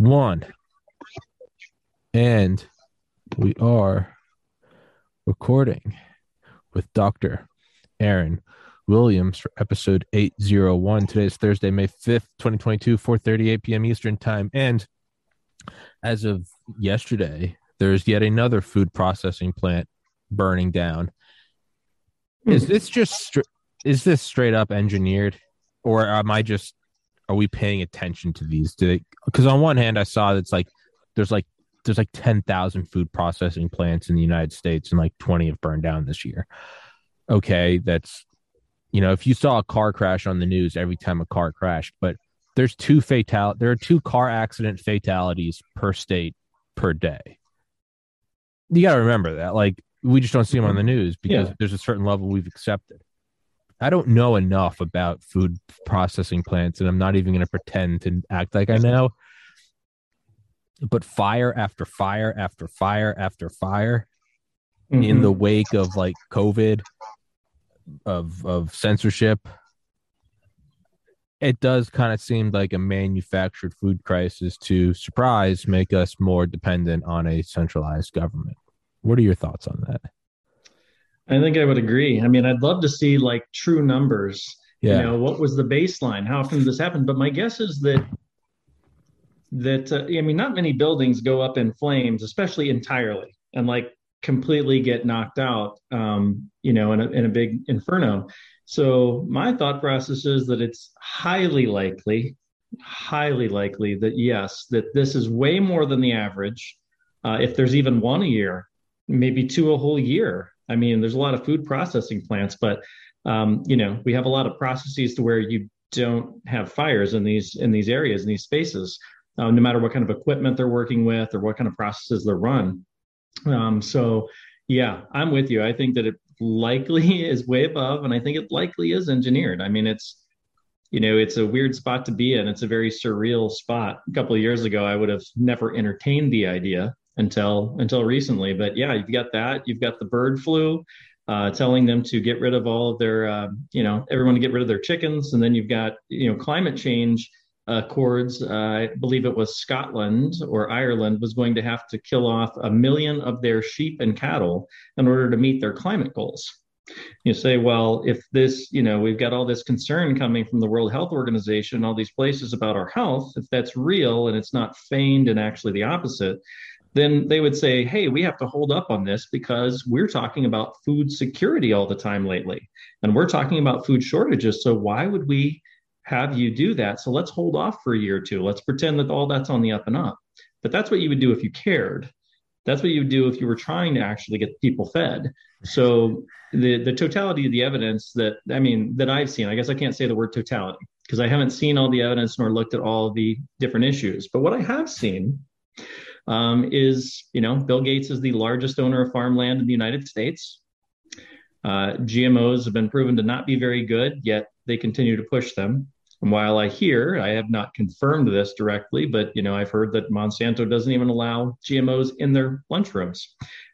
one. And we are recording with Dr. Aaron Williams for episode 801. Today is Thursday, May 5th, 2022, 4:38 p.m. Eastern Time. And as of yesterday, there's yet another food processing plant burning down. Is hmm. this just is this straight up engineered or am I just are we paying attention to these? Do they because on one hand I saw it's like there's like there's like 10,000 food processing plants in the United States and like 20 have burned down this year. Okay, that's you know, if you saw a car crash on the news every time a car crashed, but there's two fatal there are two car accident fatalities per state per day. You got to remember that. Like we just don't see them on the news because yeah. there's a certain level we've accepted. I don't know enough about food processing plants, and I'm not even going to pretend to act like I know. But fire after fire after fire after fire mm-hmm. in the wake of like COVID, of of censorship, it does kind of seem like a manufactured food crisis to surprise make us more dependent on a centralized government. What are your thoughts on that? I think I would agree. I mean, I'd love to see like true numbers. Yeah. You know, what was the baseline? How often did this happen? But my guess is that that uh, I mean, not many buildings go up in flames, especially entirely, and like completely get knocked out. Um, you know, in a in a big inferno. So my thought process is that it's highly likely, highly likely that yes, that this is way more than the average. Uh, if there's even one a year, maybe two a whole year. I mean, there's a lot of food processing plants, but um, you know, we have a lot of processes to where you don't have fires in these in these areas in these spaces, um, no matter what kind of equipment they're working with or what kind of processes they're run. Um, so, yeah, I'm with you. I think that it likely is way above, and I think it likely is engineered. I mean, it's you know, it's a weird spot to be in. It's a very surreal spot. A couple of years ago, I would have never entertained the idea until until recently. But yeah, you've got that. You've got the bird flu, uh, telling them to get rid of all of their, uh, you know, everyone to get rid of their chickens, and then you've got you know climate change accords. Uh, I believe it was Scotland or Ireland was going to have to kill off a million of their sheep and cattle in order to meet their climate goals. You say, well, if this, you know, we've got all this concern coming from the World Health Organization, all these places about our health, if that's real and it's not feigned and actually the opposite, then they would say, hey, we have to hold up on this because we're talking about food security all the time lately. And we're talking about food shortages. So why would we have you do that? So let's hold off for a year or two. Let's pretend that all that's on the up and up. But that's what you would do if you cared. That's what you would do if you were trying to actually get people fed. So the the totality of the evidence that I mean that I've seen, I guess I can't say the word totality because I haven't seen all the evidence nor looked at all the different issues. But what I have seen um, is, you know, Bill Gates is the largest owner of farmland in the United States. Uh, GMOs have been proven to not be very good, yet they continue to push them. And while I hear, I have not confirmed this directly, but you know, I've heard that Monsanto doesn't even allow GMOs in their lunchrooms,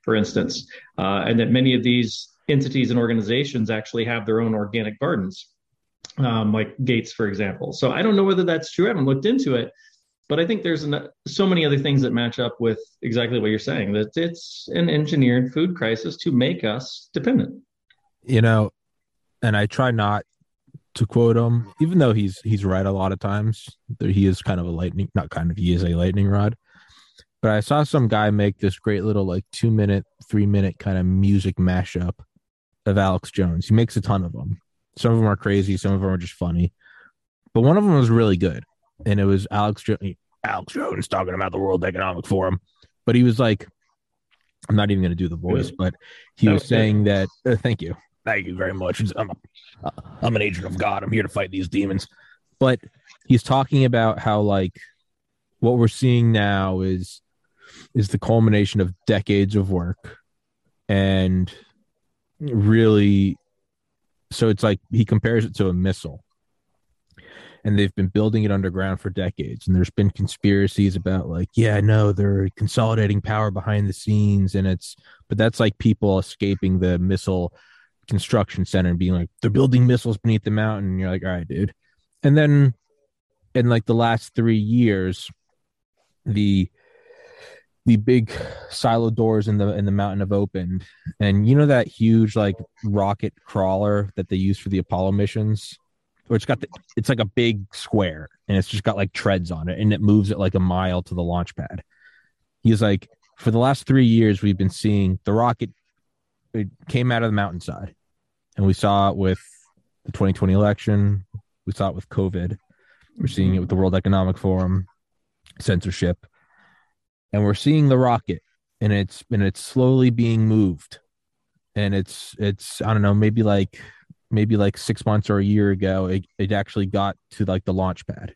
for instance, uh, and that many of these entities and organizations actually have their own organic gardens, um, like Gates, for example. So I don't know whether that's true. I haven't looked into it, but I think there's an, so many other things that match up with exactly what you're saying that it's an engineered food crisis to make us dependent. You know, and I try not to quote him, even though he's he's right a lot of times. That he is kind of a lightning, not kind of, he is a lightning rod. But I saw some guy make this great little like two minute, three minute kind of music mashup of Alex Jones. He makes a ton of them. Some of them are crazy, some of them are just funny, but one of them was really good and it was Alex Alex Jones talking about the World Economic Forum, but he was like, I'm not even going to do the voice, but he was saying that. Uh, thank you, thank you very much. I'm, a, I'm an agent of God. I'm here to fight these demons. But he's talking about how like what we're seeing now is is the culmination of decades of work and really so it's like he compares it to a missile and they've been building it underground for decades. And there's been conspiracies about like, yeah, no, they're consolidating power behind the scenes, and it's but that's like people escaping the missile construction center and being like, they're building missiles beneath the mountain. And you're like, all right, dude. And then in like the last three years, the the big silo doors in the in the mountain have opened and you know that huge like rocket crawler that they use for the apollo missions where it's got the it's like a big square and it's just got like treads on it and it moves it like a mile to the launch pad. He's like for the last three years we've been seeing the rocket it came out of the mountainside and we saw it with the 2020 election. We saw it with covid. We're seeing it with the world economic forum censorship and we're seeing the rocket and it's and it's slowly being moved. And it's it's i don't know maybe like maybe like six months or a year ago it, it actually got to like the launch pad.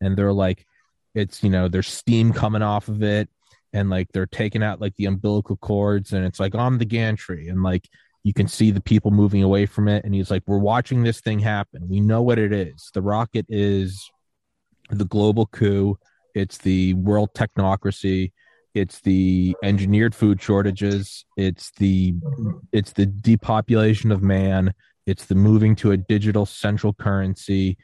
And they're like it's you know there's steam coming off of it and like they're taking out like the umbilical cords and it's like on the gantry and like you can see the people moving away from it and he's like we're watching this thing happen. We know what it is. The rocket is the global coup. It's the world technocracy. It's the engineered food shortages. It's the it's the depopulation of man it's the moving to a digital central currency.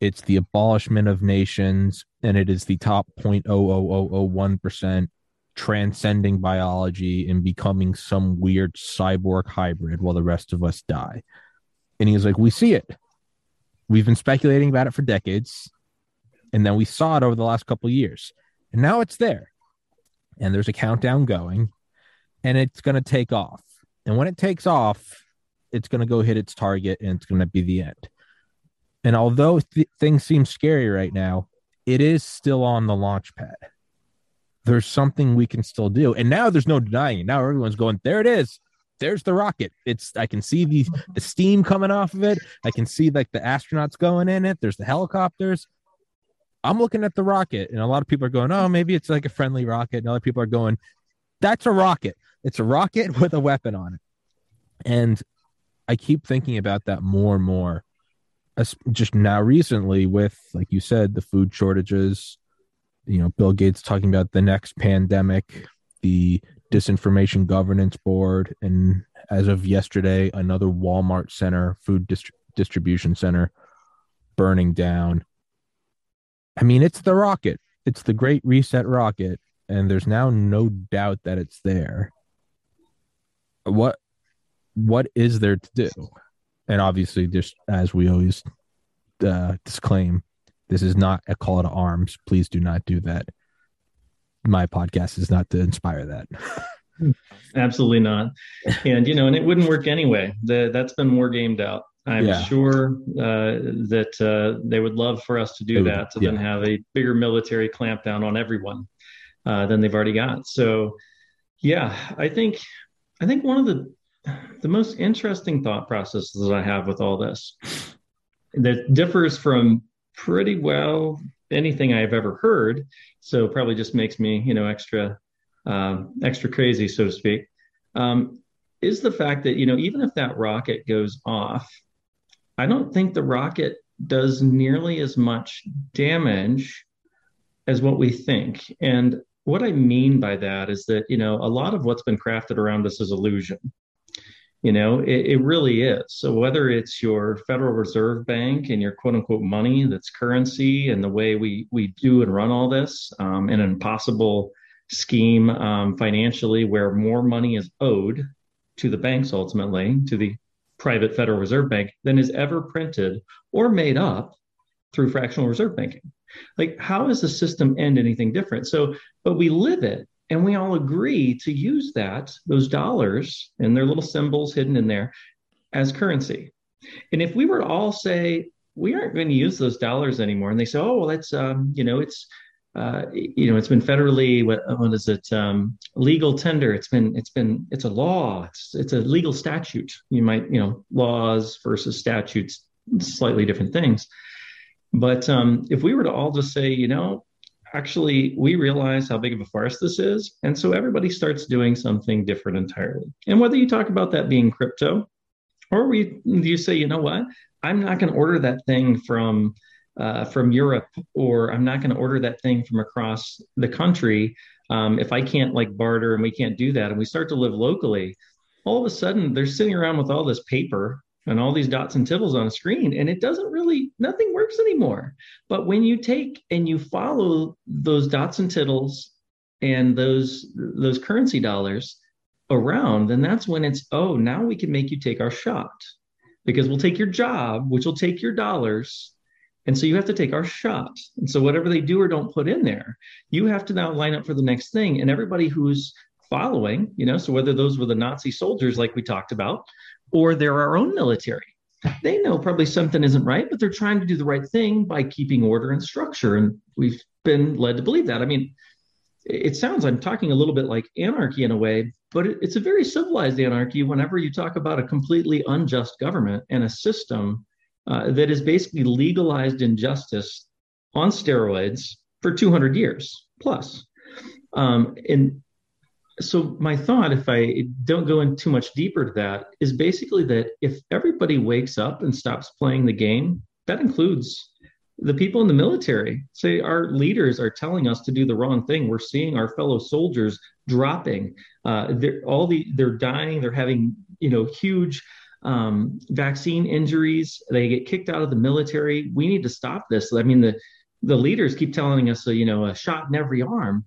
It's the abolishment of nations and it is the top 0.00001% transcending biology and becoming some weird cyborg hybrid while the rest of us die. And he's like we see it. We've been speculating about it for decades and then we saw it over the last couple of years and now it's there and there's a countdown going and it's going to take off. And when it takes off it's going to go hit its target and it's going to be the end. And although th- things seem scary right now it is still on the launch pad. There's something we can still do. And now there's no denying it. Now everyone's going there it is. There's the rocket. It's i can see the the steam coming off of it. I can see like the astronauts going in it. There's the helicopters. I'm looking at the rocket, and a lot of people are going, "Oh, maybe it's like a friendly rocket," and other people are going, "That's a rocket. It's a rocket with a weapon on it." And I keep thinking about that more and more. As just now, recently, with like you said, the food shortages. You know, Bill Gates talking about the next pandemic, the disinformation governance board, and as of yesterday, another Walmart center, food dist- distribution center, burning down I mean, it's the rocket. It's the Great Reset rocket, and there's now no doubt that it's there. What what is there to do? And obviously, just as we always uh, disclaim, this is not a call to arms. Please do not do that. My podcast is not to inspire that. Absolutely not. And you know, and it wouldn't work anyway. The, that's been more gamed out. I'm yeah. sure uh, that uh, they would love for us to do would, that to yeah. then have a bigger military clampdown on everyone uh, than they've already got. So, yeah, I think I think one of the the most interesting thought processes I have with all this that differs from pretty well anything I've ever heard. So probably just makes me you know extra um, extra crazy, so to speak. Um, is the fact that you know even if that rocket goes off I don't think the rocket does nearly as much damage as what we think. And what I mean by that is that, you know, a lot of what's been crafted around us is illusion. You know, it, it really is. So whether it's your Federal Reserve Bank and your quote unquote money that's currency and the way we we do and run all this, um, an impossible scheme um, financially where more money is owed to the banks ultimately, to the private Federal Reserve Bank than is ever printed or made up through fractional reserve banking. Like, how does the system end anything different? So, but we live it and we all agree to use that, those dollars and their little symbols hidden in there as currency. And if we were to all say, we aren't going to use those dollars anymore, and they say, oh, well, that's, um, you know, it's, uh, you know, it's been federally what, what is it? Um, legal tender. It's been it's been it's a law. It's it's a legal statute. You might you know laws versus statutes, slightly different things. But um, if we were to all just say, you know, actually we realize how big of a farce this is, and so everybody starts doing something different entirely. And whether you talk about that being crypto, or we you say, you know what, I'm not going to order that thing from uh, from Europe, or I'm not going to order that thing from across the country um, if I can't like barter and we can't do that, and we start to live locally. All of a sudden, they're sitting around with all this paper and all these dots and tittles on a screen and it doesn't really nothing works anymore. But when you take and you follow those dots and tittles and those those currency dollars around then that's when it's oh now we can make you take our shot. Because we'll take your job which will take your dollars and so you have to take our shot. And so whatever they do or don't put in there you have to now line up for the next thing. And everybody who's following you know so whether those were the nazi soldiers like we talked about or they're our own military. They know probably something isn't right, but they're trying to do the right thing by keeping order and structure. And we've been led to believe that. I mean, it sounds, I'm talking a little bit like anarchy in a way, but it's a very civilized anarchy whenever you talk about a completely unjust government and a system uh, that is basically legalized injustice on steroids for 200 years plus. Um, and so my thought if i don't go in too much deeper to that is basically that if everybody wakes up and stops playing the game that includes the people in the military. Say our leaders are telling us to do the wrong thing. We're seeing our fellow soldiers dropping. Uh, they're all the they're dying. They're having you know huge um, vaccine injuries. They get kicked out of the military. We need to stop this. I mean the the leaders keep telling us you know a shot in every arm.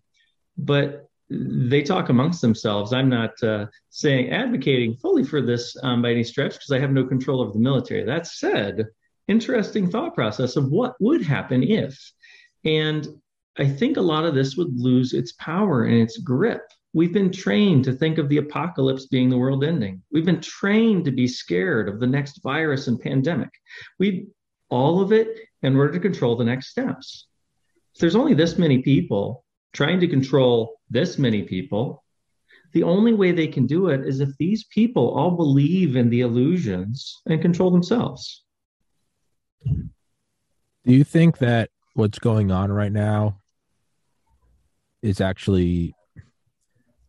But they talk amongst themselves. I'm not uh, saying advocating fully for this um, by any stretch because I have no control over the military. That said, interesting thought process of what would happen if. And I think a lot of this would lose its power and its grip. We've been trained to think of the apocalypse being the world ending. We've been trained to be scared of the next virus and pandemic. We all of it in order to control the next steps. If there's only this many people trying to control this many people, the only way they can do it is if these people all believe in the illusions and control themselves. Do you think that what's going on right now is actually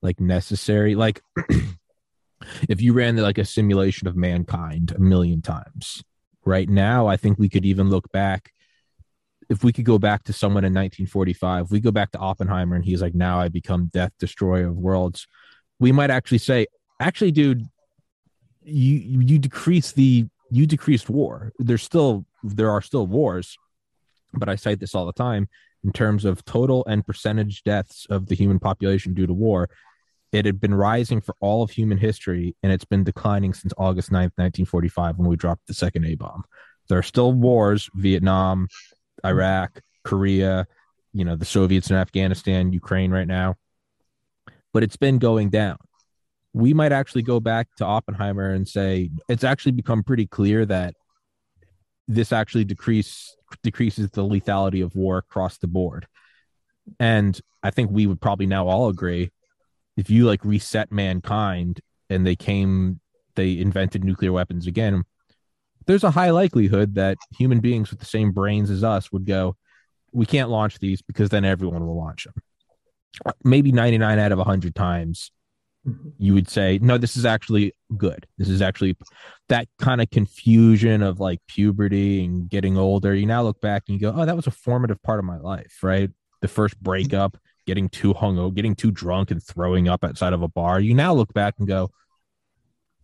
like necessary? Like, if you ran like a simulation of mankind a million times right now, I think we could even look back if we could go back to someone in 1945, we go back to Oppenheimer and he's like, now I become death destroyer of worlds. We might actually say, actually, dude, you you decrease the you decreased war. There's still there are still wars, but I cite this all the time in terms of total and percentage deaths of the human population due to war. It had been rising for all of human history, and it's been declining since August 9th, 1945, when we dropped the second A bomb. There are still wars, Vietnam, Iraq, Korea, you know, the Soviets in Afghanistan, Ukraine right now. But it's been going down. We might actually go back to Oppenheimer and say it's actually become pretty clear that this actually decrease decreases the lethality of war across the board. And I think we would probably now all agree if you like reset mankind and they came they invented nuclear weapons again, there's a high likelihood that human beings with the same brains as us would go, we can't launch these because then everyone will launch them. Maybe 99 out of 100 times, mm-hmm. you would say, no, this is actually good. This is actually that kind of confusion of like puberty and getting older. You now look back and you go, oh, that was a formative part of my life, right? The first breakup, getting too hung hungover, getting too drunk and throwing up outside of a bar. You now look back and go,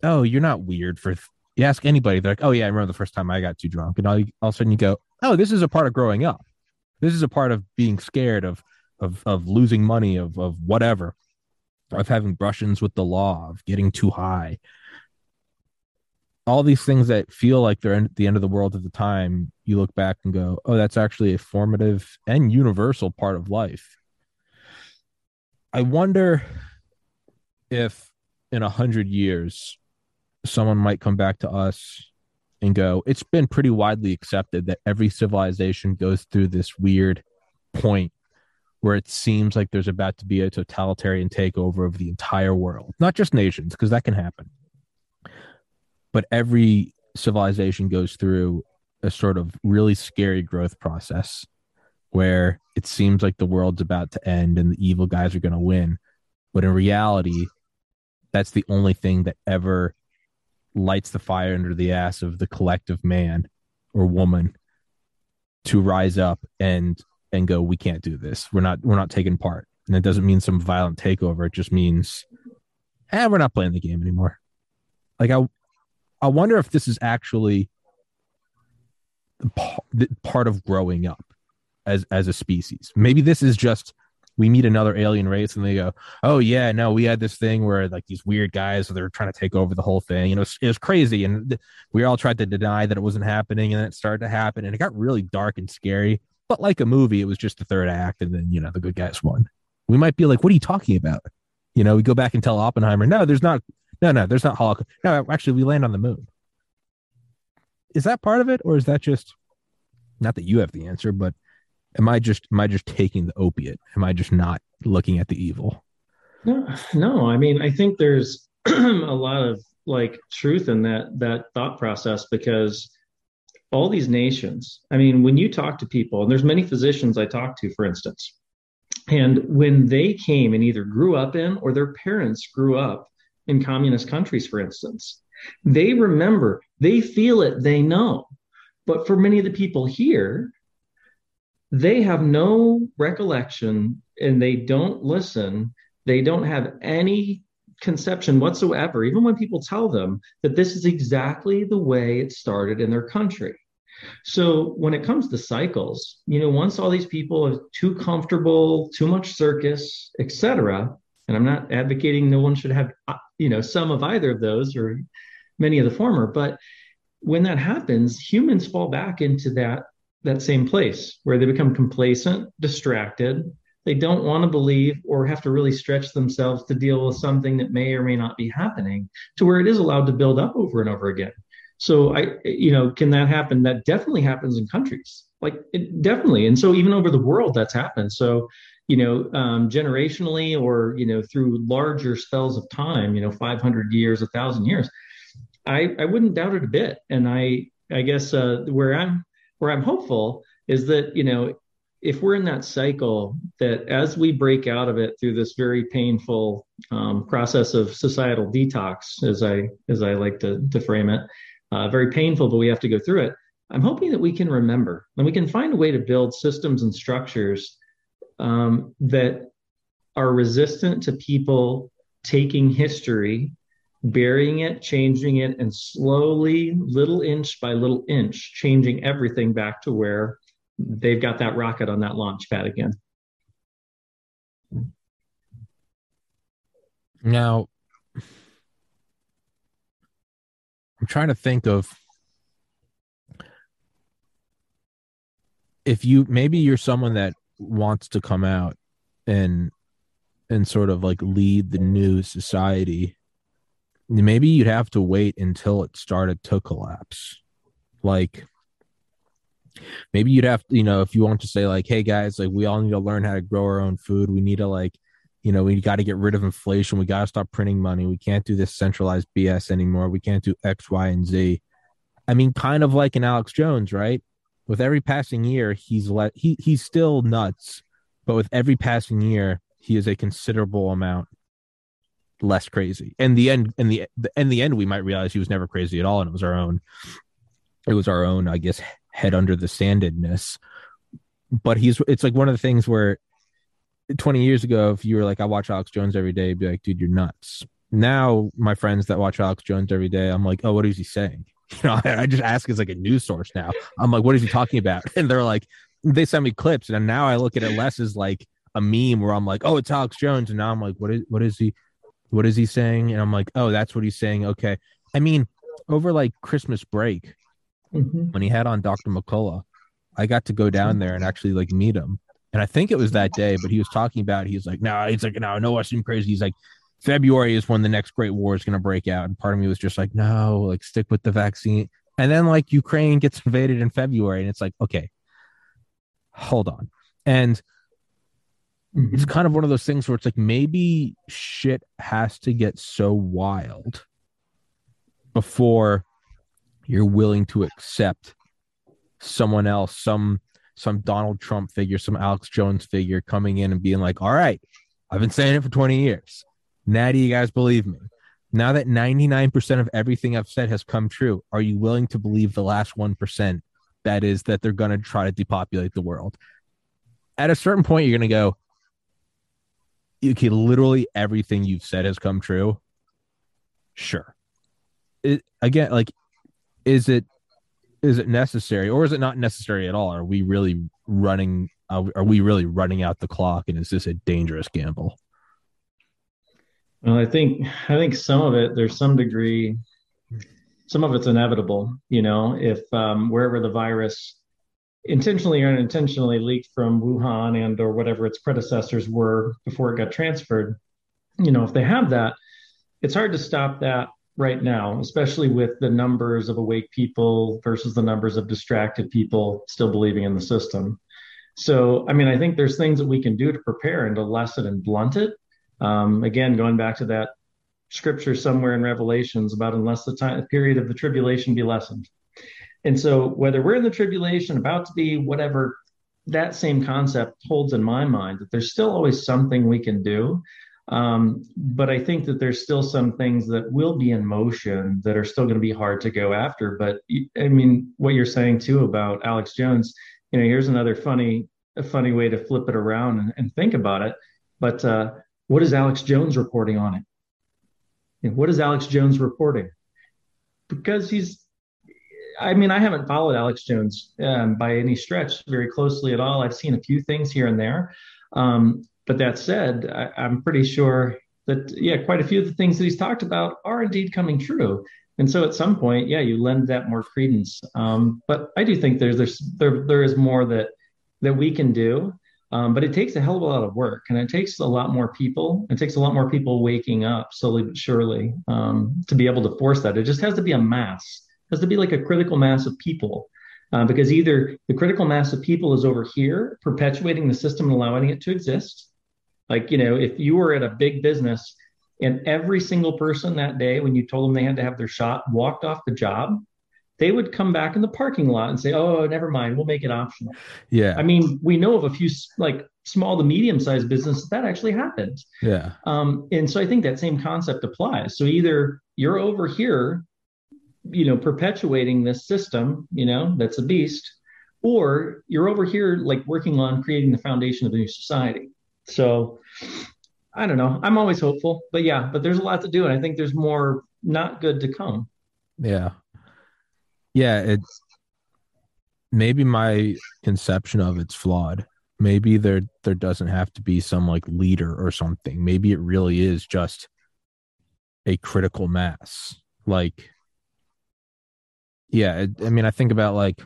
oh, you're not weird for you ask anybody, they're like, "Oh yeah, I remember the first time I got too drunk," and all, all of a sudden you go, "Oh, this is a part of growing up. This is a part of being scared of of of losing money, of of whatever, of having brush-ins with the law, of getting too high." All these things that feel like they're at the end of the world at the time, you look back and go, "Oh, that's actually a formative and universal part of life." I wonder if in a hundred years someone might come back to us and go, it's been pretty widely accepted that every civilization goes through this weird point where it seems like there's about to be a totalitarian takeover of the entire world, not just nations, because that can happen. But every civilization goes through a sort of really scary growth process where it seems like the world's about to end and the evil guys are going to win. But in reality, that's the only thing that ever lights the fire under the ass of the collective man or woman to rise up and and go we can't do this. We're not we're not taking part. And it doesn't mean some violent takeover. It just means eh, we're not playing the game anymore. Like i I wonder if this is actually part of growing up as as a species. Maybe this is just we meet another alien race and they go, "Oh yeah, no, we had this thing where like these weird guys they're trying to take over the whole thing. You know, it was, crazy, and th- we all tried to deny that it wasn't happening, and then it started to happen, and it got really dark and scary. But like a movie, it was just the third act, and then you know the good guys won. We might be like, "What are you talking about?" You know, we go back and tell Oppenheimer, "No, there's not. No, no, there's not Holocaust. No, actually, we land on the moon." Is that part of it, or is that just not that you have the answer, but am I just am I just taking the opiate? Am I just not looking at the evil? No, no. I mean, I think there's a lot of like truth in that that thought process because all these nations. I mean, when you talk to people, and there's many physicians I talk to, for instance, and when they came and either grew up in or their parents grew up in communist countries, for instance, they remember, they feel it, they know. But for many of the people here, they have no recollection and they don't listen. They don't have any conception whatsoever, even when people tell them that this is exactly the way it started in their country. So when it comes to cycles, you know, once all these people are too comfortable, too much circus, etc., and I'm not advocating no one should have, you know, some of either of those or many of the former, but when that happens, humans fall back into that that same place where they become complacent, distracted. They don't want to believe or have to really stretch themselves to deal with something that may or may not be happening to where it is allowed to build up over and over again. So I, you know, can that happen? That definitely happens in countries, like it, definitely. And so even over the world, that's happened. So, you know, um, generationally or you know through larger spells of time, you know, 500 years, a thousand years, I, I wouldn't doubt it a bit. And I, I guess uh, where I'm where I'm hopeful is that you know if we're in that cycle that as we break out of it through this very painful um, process of societal detox, as I as I like to to frame it, uh, very painful, but we have to go through it. I'm hoping that we can remember and we can find a way to build systems and structures um, that are resistant to people taking history burying it, changing it, and slowly, little inch by little inch, changing everything back to where they've got that rocket on that launch pad again. Now, I'm trying to think of if you maybe you're someone that wants to come out and and sort of like lead the new society maybe you'd have to wait until it started to collapse. Like maybe you'd have to, you know, if you want to say like, hey guys, like we all need to learn how to grow our own food. We need to like, you know, we got to get rid of inflation. We got to stop printing money. We can't do this centralized BS anymore. We can't do X, Y, and Z. I mean, kind of like an Alex Jones, right? With every passing year, he's let he he's still nuts, but with every passing year, he is a considerable amount less crazy. And the end, in the in the end, we might realize he was never crazy at all, and it was our own. It was our own, I guess, head under the sandedness. But he's it's like one of the things where 20 years ago, if you were like, I watch Alex Jones every day, be like, dude, you're nuts. Now, my friends that watch Alex Jones every day, I'm like, oh, what is he saying? You know, I just ask as like a news source now. I'm like, what is he talking about? And they're like, they send me clips, and now I look at it less as like a meme where I'm like, oh, it's Alex Jones, and now I'm like, what is what is he? What is he saying? And I'm like, oh, that's what he's saying. Okay. I mean, over like Christmas break, mm-hmm. when he had on Dr. McCullough, I got to go down there and actually like meet him. And I think it was that day, but he was talking about, he's like, no, he's like, no, no, I seem crazy. He's like, February is when the next great war is going to break out. And part of me was just like, no, like stick with the vaccine. And then like Ukraine gets invaded in February. And it's like, okay, hold on. And mm-hmm. it's kind of one of those things where it's like maybe shit has to get so wild before you're willing to accept someone else, some some Donald Trump figure, some Alex Jones figure coming in and being like, "All right, I've been saying it for 20 years. Now do you guys believe me? Now that 99% of everything I've said has come true, are you willing to believe the last 1% that is that they're going to try to depopulate the world?" At a certain point you're going to go, okay, literally everything you've said has come true. Sure. it again like is it is it necessary or is it not necessary at all? Are we really running? Uh, are we really running out the clock? And is this a dangerous gamble? Well, I think I think some of it there's some degree, some of it's inevitable. You know, if um, wherever the virus intentionally or unintentionally leaked from Wuhan and or whatever its predecessors were before it got transferred, you know, if they have that, it's hard to stop that right now, especially with the numbers of awake people versus the numbers of distracted people still believing in the system. So, I mean, I think there's things that we can do to prepare and to lessen and blunt it. Um, again, going back to that scripture somewhere in Revelations about unless the time period of the tribulation be lessened. And so, whether we're in the tribulation, about to be whatever, that same concept holds in my mind that there's still always something we can do um, but I think that there's still some things that will be in motion that are still going to be hard to go after. But I mean, what you're saying too about Alex Jones, you know, here's another funny, funny way to flip it around and, and think about it. But uh, what is Alex Jones reporting on it? Know, what is Alex Jones reporting? Because he's, I mean, I haven't followed Alex Jones um, by any stretch very closely at all. I've seen a few things here and there. Um, but that said, I, I'm pretty sure that yeah, quite a few of the things that he's talked about are indeed coming true. And so at some point, yeah, you lend that more credence. Um, but I do think there's there's there there is more that that we can do. Um, but it takes a hell of a lot of work, and it takes a lot more people. It takes a lot more people waking up slowly but surely um, to be able to force that. It just has to be a mass. Has to be like a critical mass of people, uh, because either the critical mass of people is over here perpetuating the system and allowing it to exist, like, you know, if you were at a big business and every single person that day, when you told them they had to have their shot, walked off the job, they would come back in the parking lot and say, "Oh, never mind, we'll make it optional." Yeah. I mean, we know of a few like small to medium sized businesses that actually happens. Yeah. Um, and so I think that same concept applies. So either you're over here, you know, perpetuating this system, you know, that's a beast, or you're over here like working on creating the foundation of a new society. So I don't know. I'm always hopeful, but yeah, but there's a lot to do, and I think there's more not good to come. Yeah, yeah. It's maybe my conception of it's flawed. Maybe there there doesn't have to be some like leader or something. Maybe it really is just a critical mass. Like, yeah. I mean, I think about like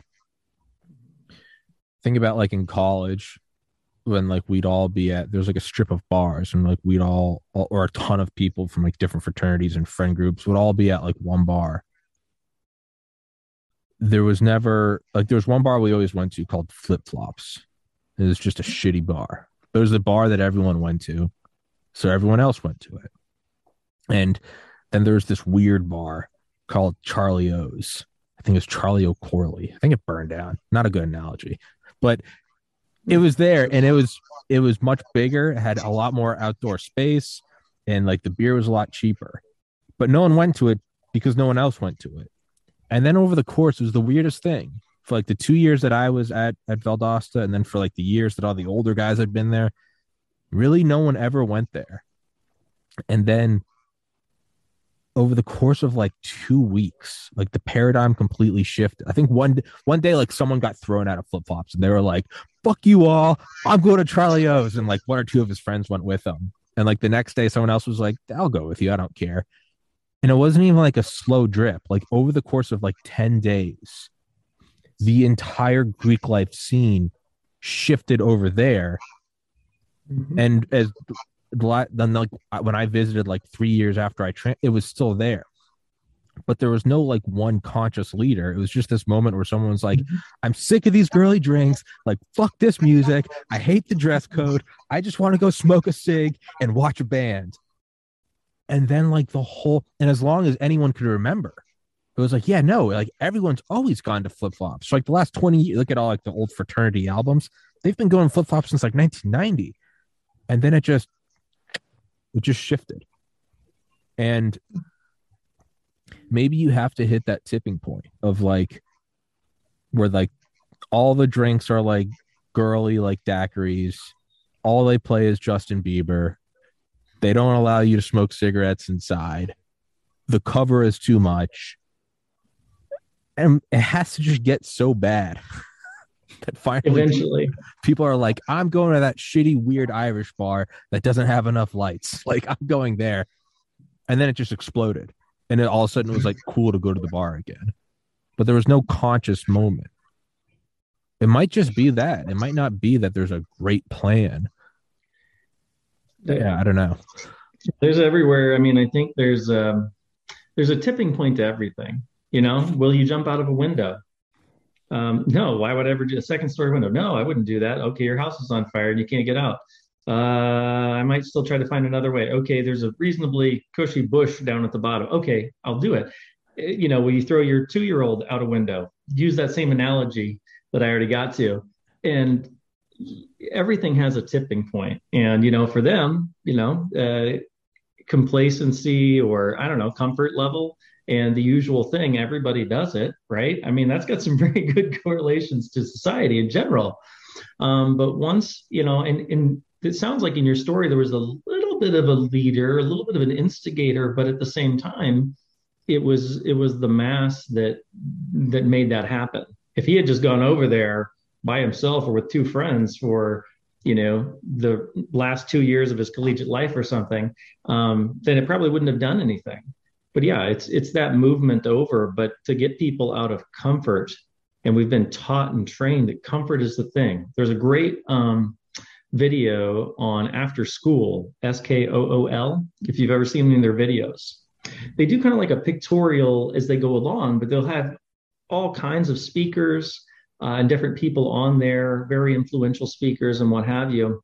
think about like in college when like we'd all be at there's like a strip of bars and like we'd all or a ton of people from like different fraternities and friend groups would all be at like one bar. There was never like there was one bar we always went to called flip flops it was just a shitty bar. It was the bar that everyone went to so everyone else went to it. And then there's this weird bar called charlie o's i think it was charlie o'corley. I think it burned down. Not a good analogy. But it was there and it was it was much bigger. It had a lot more outdoor space and like the beer was a lot cheaper. But no one went to it because no one else went to it. And then over the course it was the weirdest thing. For like the two years that i was at at valdosta and then for like the years that all the older guys had been there really no one ever went there. And then over the course of like two weeks, like the paradigm completely shifted. I think one one day, like someone got thrown out of flip flops, and they were like, "Fuck you all! I'm going to Charlie O's," and like one or two of his friends went with him. And like the next day, someone else was like, "I'll go with you. I don't care." And it wasn't even like a slow drip. Like over the course of like ten days, the entire Greek life scene shifted over there. Mm-hmm. And as then like when I visited like three years after I tra- it was still there, but there was no like one conscious leader. It was just this moment where someone was like, mm-hmm. "I'm sick of these girly drinks. Like fuck this music. I hate the dress code. I just want to go smoke a cig and watch a band." And then like the whole and as long as anyone could remember, it was like, yeah, no, like everyone's always gone to flip flops. So like the last 20 years, look at all like the old fraternity albums. They've been going flip flops since like 1990. And then it just it just shifted. And maybe you have to hit that tipping point of like where like all the drinks are like girly like daiquiris. All they play is Justin Bieber. They don't allow you to smoke cigarettes inside. the cover is too much. And it has to just get so bad that finally eventually people are like, I'm going to that shitty, weird Irish bar that doesn't have enough lights. Like, I'm going there. And then it just exploded. And it all of a sudden it was like cool to go to the bar again. But there was no conscious moment. It might just be that. It might not be that there's a great plan. Yeah, I don't know. There's everywhere. I mean, I think there's um there's a tipping point to everything. You know, will you jump out of a window? Um, no, why would I ever do a second story window? No, I wouldn't do that. Okay, your house is on fire and you can't get out. Uh, I might still try to find another way. Okay, there's a reasonably cushy bush down at the bottom. Okay, I'll do it. Eh, you know, will you throw your two year old out a window? Use that same analogy that I already got to. And everything has a tipping point. And, you know, for them, you know, uh, complacency or I don't know, comfort level and the usual thing, everybody does it, right? I mean, that's got some very good correlations to society in general. Um, but once, you know, and, and it sounds like in your story, there was a little bit of a leader, a little bit of an instigator, but at the same time, it was it was the mass that that made that happen if he had just gone over there by himself or with two friends for you know the last two years of his collegiate life or something um, then it probably wouldn't have done anything but yeah it's it's that movement over but to get people out of comfort and we've been taught and trained that comfort is the thing there's a great um, video on After Skool s-k-o-o-l if you've ever seen any of their videos they do kind of like a pictorial as they go along but they'll have all kinds of speakers uh, and different people on there, very influential speakers and what have you.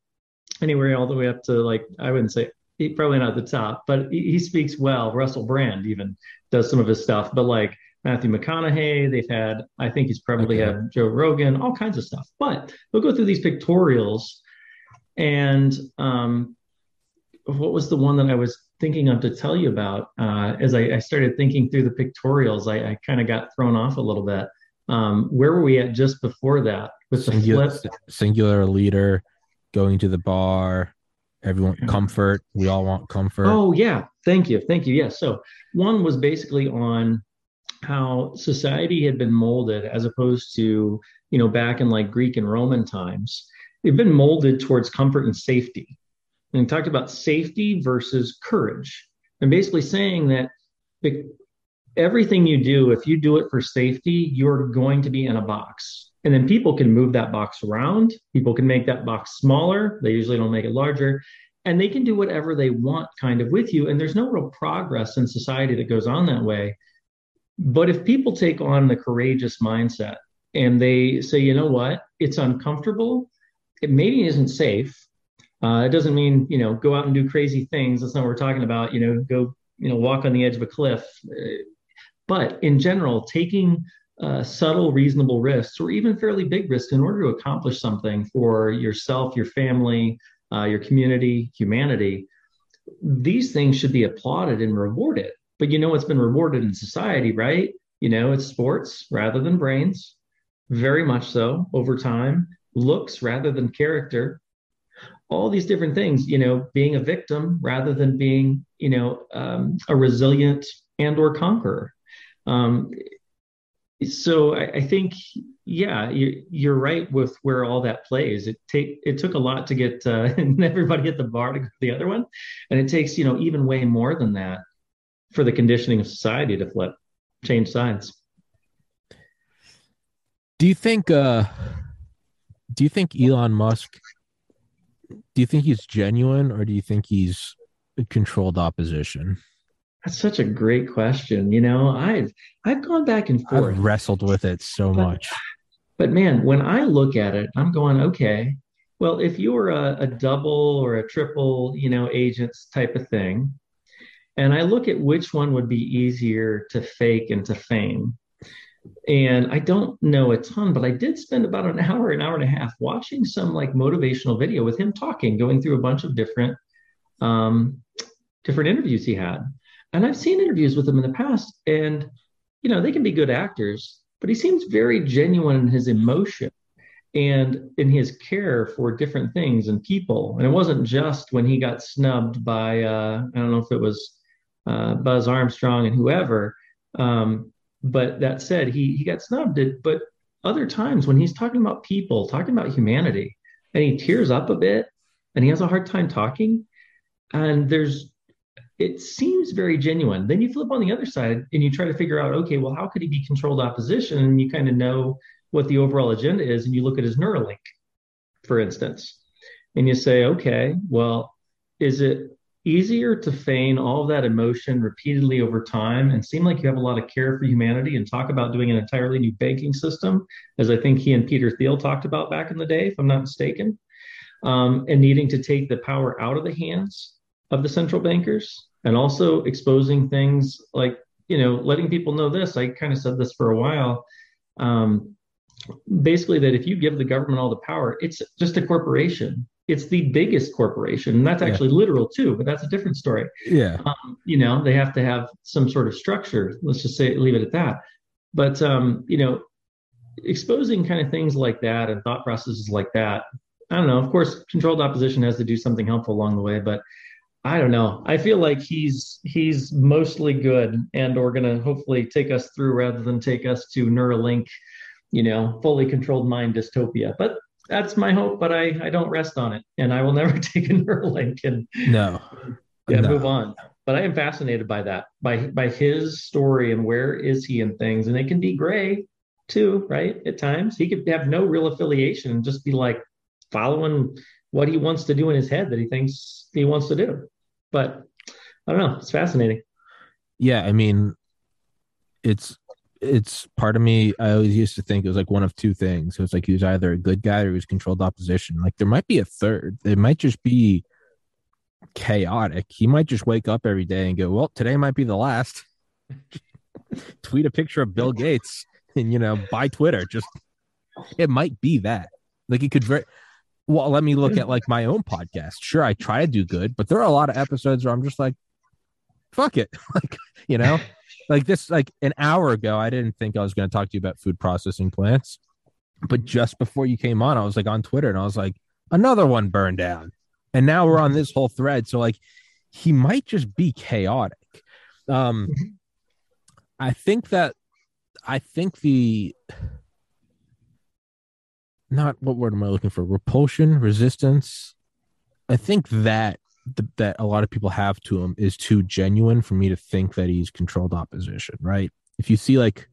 Anyway, all the way up to like, I wouldn't say he, probably not the top, but he, he, speaks well. Russell Brand even does some of his stuff, but like Matthew McConaughey, they've had, I think he's probably okay. had Joe Rogan, all kinds of stuff. But they'll go through these pictorials. And um, what was the one that I was thinking of to tell you about uh, as I, I, started thinking through the pictorials i, I kind of got thrown off a little bit um, where were we at just before that with singular, the flip singular leader going to the bar everyone comfort. We all want comfort. Oh yeah. Thank you. Thank you. Yes. Yeah. so one was basically on how society had been molded as opposed to you know back in like greek and roman times. They've been molded towards comfort and safety. And he talked about safety versus courage. And basically saying that everything you do, if you do it for safety, you're going to be in a box. And then people can move that box around. People can make that box smaller. They usually don't make it larger. And they can do whatever they want kind of with you. And there's no real progress in society that goes on that way. But if people take on the courageous mindset and they say, you know what, it's uncomfortable, it maybe isn't safe, uh, it doesn't mean you know go out and do crazy things. That's not what we're talking about. You know, go you know walk on the edge of a cliff. But in general, taking uh, subtle, reasonable risks, or even fairly big risks, in order to accomplish something for yourself, your family, uh, your community, humanity, these things should be applauded and rewarded. But you know what's been rewarded in society, right? You know, it's sports rather than brains, very much so over time. Looks rather than character, all these different things you know being a victim rather than being you know um, a resilient and or conqueror um, so I, I, think yeah you, you're right with where all that plays. It take it took a lot to get uh, everybody at the bar to go to the other one. And it takes you know even way more than that for the conditioning of society to flip change sides. Do you think uh do you think elon musk do you think he's genuine or do you think he's controlled opposition? That's such a great question. You know, I've I've gone back and forth. I've wrestled with it so but, much. But man, when I look at it, I'm going, okay, well, if you were a, a double or a triple, you know, agents type of thing, and I look at which one would be easier to fake and to feign, and I don't know a ton, but I did spend about an hour, an hour and a half watching some like motivational video with him talking, going through a bunch of different um, different interviews he had. And I've seen interviews with him in the past, and you know they can be good actors, but he seems very genuine in his emotion and in his care for different things and people. And it wasn't just when he got snubbed by uh, I don't know if it was uh, Buzz Armstrong and whoever. Um, but that said, he he got snubbed. It, but other times when he's talking about people, talking about humanity, and he tears up a bit, and he has a hard time talking, and there's it seems very genuine. Then you flip on the other side and you try to figure out, okay, well, how could he be controlled opposition? And you kind of know what the overall agenda is, and you look at his Neuralink, for instance, and you say, okay, well, is it easier to feign all that emotion repeatedly over time and seem like you have a lot of care for humanity and talk about doing an entirely new banking system, as I think he and Peter Thiel talked about back in the day, if I'm not mistaken, um, and needing to take the power out of the hands of the central bankers and also exposing things like, you know, letting people know this. I kind of said this for a while. Um, basically, that if you give the government all the power, it's just a corporation it's the biggest corporation and that's actually yeah. literal too but that's a different story yeah um, you know they have to have some sort of structure let's just say leave it at that but um, you know exposing kind of things like that and thought processes like that i don't know of course controlled opposition has to do something helpful along the way but i don't know i feel like he's he's mostly good and or going to hopefully take us through rather than take us to neuralink you know fully controlled mind dystopia but that's my hope, but I, I don't rest on it, and I will never take a Neuralink and no, yeah, no. move on. But I am fascinated by that, by by his story and where is he in things, and it can be gray too, right? At times he could have no real affiliation and just be like following what he wants to do in his head that he thinks he wants to do. But I don't know, it's fascinating. Yeah, I mean, it's it's part of me. I always used to think it was like one of two things. It was like he was either a good guy or he was controlled opposition. Like there might be a third. It might just be chaotic. He might just wake up every day and go, "Well, today might be the last." Tweet a picture of Bill Gates and you know buy Twitter. Just it might be that. Like it could very. Well, let me look at like my own podcast. Sure, I try to do good, but there are a lot of episodes where I'm just like, "Fuck it," like you know? Like this like an hour ago i didn't think i was going to talk to you about food processing plants but just before you came on i was like on twitter and i was like another one burned down. And now we're on this whole thread so like he might just be chaotic. Um i think that i think the not what word am i looking for repulsion resistance i think that the, that a lot of people have to him is too genuine for me to think that he's controlled opposition, right? If you see like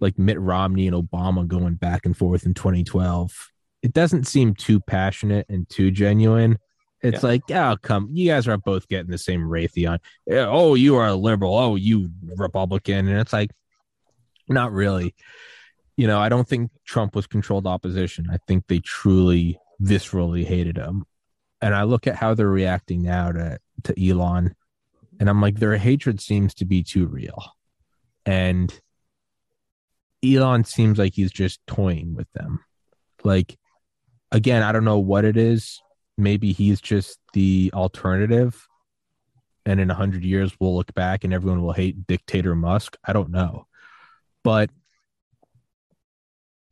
like Mitt Romney and Obama going back and forth in 2012, it doesn't seem too passionate and too genuine. It's yeah. like, oh, come, you guys are both getting the same Raytheon. Oh, you are a liberal. Oh, you Republican. And it's like, not really. You know, I don't think Trump was controlled opposition. I think they truly viscerally hated him and I look at how they're reacting now to to Elon, and I'm like, their hatred seems to be too real, and Elon seems like he's just toying with them. Like, again, I don't know what it is. Maybe he's just the alternative, and in a hundred years we'll look back and everyone will hate dictator Musk. I don't know, but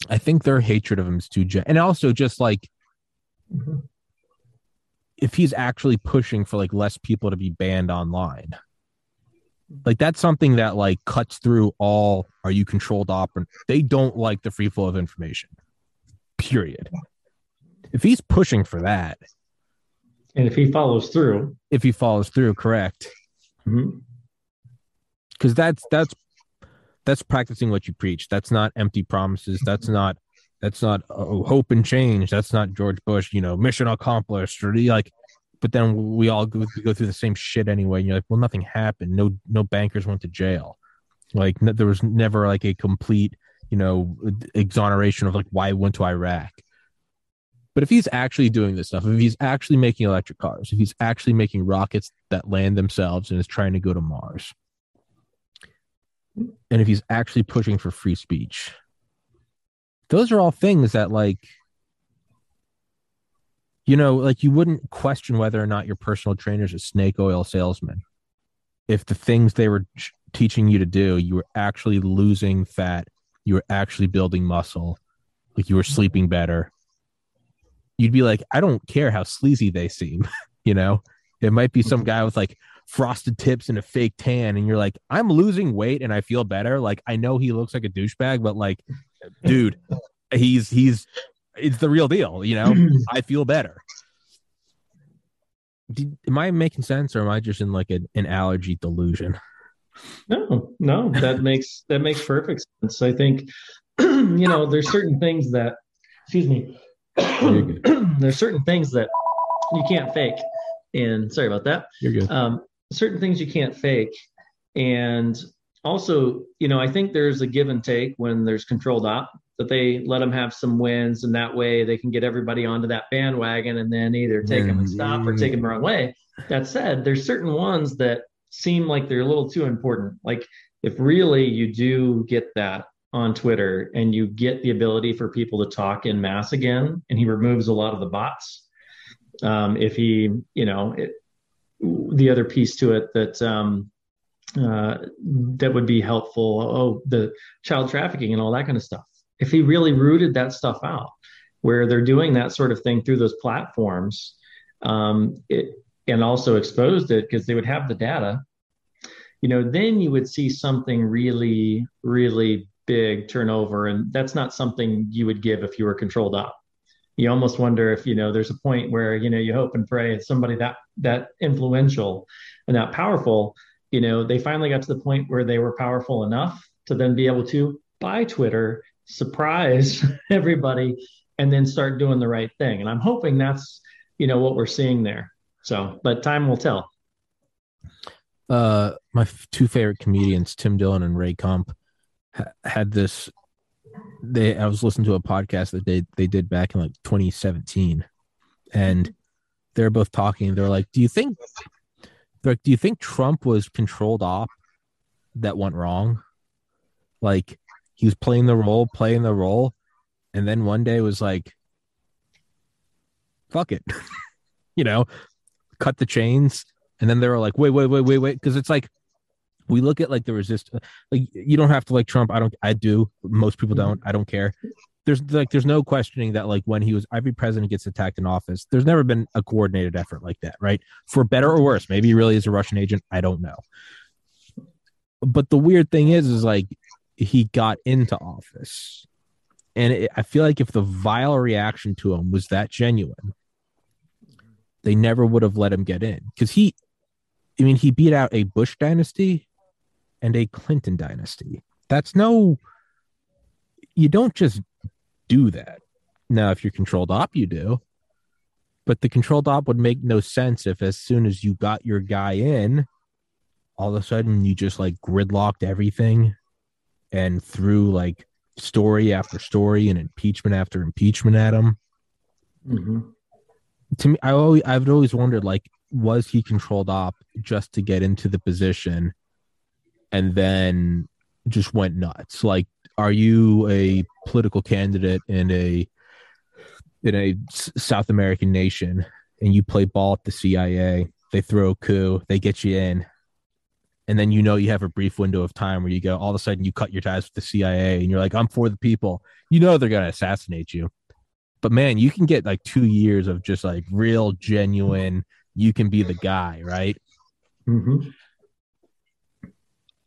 I think their hatred of him is too, gen- and also just like. Mm-hmm if he's actually pushing for like less people to be banned online like that's something that like cuts through all are you controlled op they don't like the free flow of information period if he's pushing for that and if he follows through if he follows through correct because mm-hmm. that's that's that's practicing what you preach that's not empty promises mm-hmm. that's not that's not oh, hope and change. That's not George Bush, you know, mission accomplished or like. But then we all go, we go through the same shit anyway. And you're like, well, nothing happened. No, no bankers went to jail. Like there was never like a complete, you know, exoneration of like why I went to Iraq. But if he's actually doing this stuff, if he's actually making electric cars, if he's actually making rockets that land themselves and is trying to go to Mars, and if he's actually pushing for free speech, those are all things that like you know like you wouldn't question whether or not your personal trainer is a snake oil salesman. If the things they were teaching you to do you were actually losing fat you were actually building muscle like you were sleeping better you'd be like i don't care how sleazy they seem you know? It might be some mm-hmm. guy with like frosted tips and a fake tan, and you're like, I'm losing weight and I feel better. Like I know he looks like a douchebag, but like, dude, he's he's it's the real deal. You know, I feel better. Did, am I making sense, or am I just in like an, an allergy delusion? No, no, that makes that makes perfect sense. I think you know there's certain things that, excuse me, there's certain things that you can't fake, and sorry about that. You're good. Um, certain things you can't fake, and also, you know, I think there's a give and take when there's controlled op that they let them have some wins, and that way they can get everybody onto that bandwagon, and then either take them and stop or take them the wrong way. That said, there's certain ones that seem like they're a little too important. Like if really you do get that on Twitter and you get the ability for people to talk in mass again, and he removes a lot of the bots. Um, if he, you know, it, the other piece to it that um, uh, that would be helpful. Oh, the child trafficking and all that kind of stuff. If he really rooted that stuff out, where they're doing that sort of thing through those platforms, um, it, and also exposed it because they would have the data, you know, then you would see something really, really big turnover. And that's not something you would give if you were controlled up You almost wonder if, you know, there's a point where, you know, you hope and pray somebody that that influential and that powerful, you know, they finally got to the point where they were powerful enough to then be able to buy Twitter, surprise everybody, and then start doing the right thing. And I'm hoping that's, you know, what we're seeing there. So, but time will tell. Uh, my two favorite comedians, Tim Dillon and Ray Comp, ha- had this. They, I was listening to a podcast that they they did back in like 2017, and they're both talking. They're like, "Do you think, like, do you think Trump was controlled op that went wrong? Like, he was playing the role, playing the role, and then one day was like, fuck it, you know, cut the chains, and then they were like, wait, wait, wait, wait, wait, because it's like we look at like the resist, like you don't have to like Trump. I don't. I do. Most people mm-hmm. don't. I don't care. There's like there's no questioning that like when he was every president gets attacked in office. There's never been a coordinated effort like that, right? For better or worse. Maybe he really is a Russian agent. I don't know. But the weird thing is, is like he got into office, and it, I feel like if the vile reaction to him was that genuine, they never would have let him get in because he, I mean, he beat out a Bush dynasty and a Clinton dynasty. That's no, you don't just do that. Now, if you're controlled op, you do. But the controlled op would make no sense if, as soon as you got your guy in, all of a sudden you just like gridlocked everything and threw like story after story and impeachment after impeachment at him. Mm-hmm to me, I always I've always wondered like, was he controlled op just to get into the position, and then just went nuts? Like, are you a political candidate in a in a South American nation, and you play ball at the CIA? They throw a coup, they get you in, and then you know you have a brief window of time where you go all of a sudden you cut your ties with the CIA and you're like I'm for the people. You know they're going to assassinate you. But man, you can get like two years of just like real, genuine. You can be the guy, right? Mm-hmm.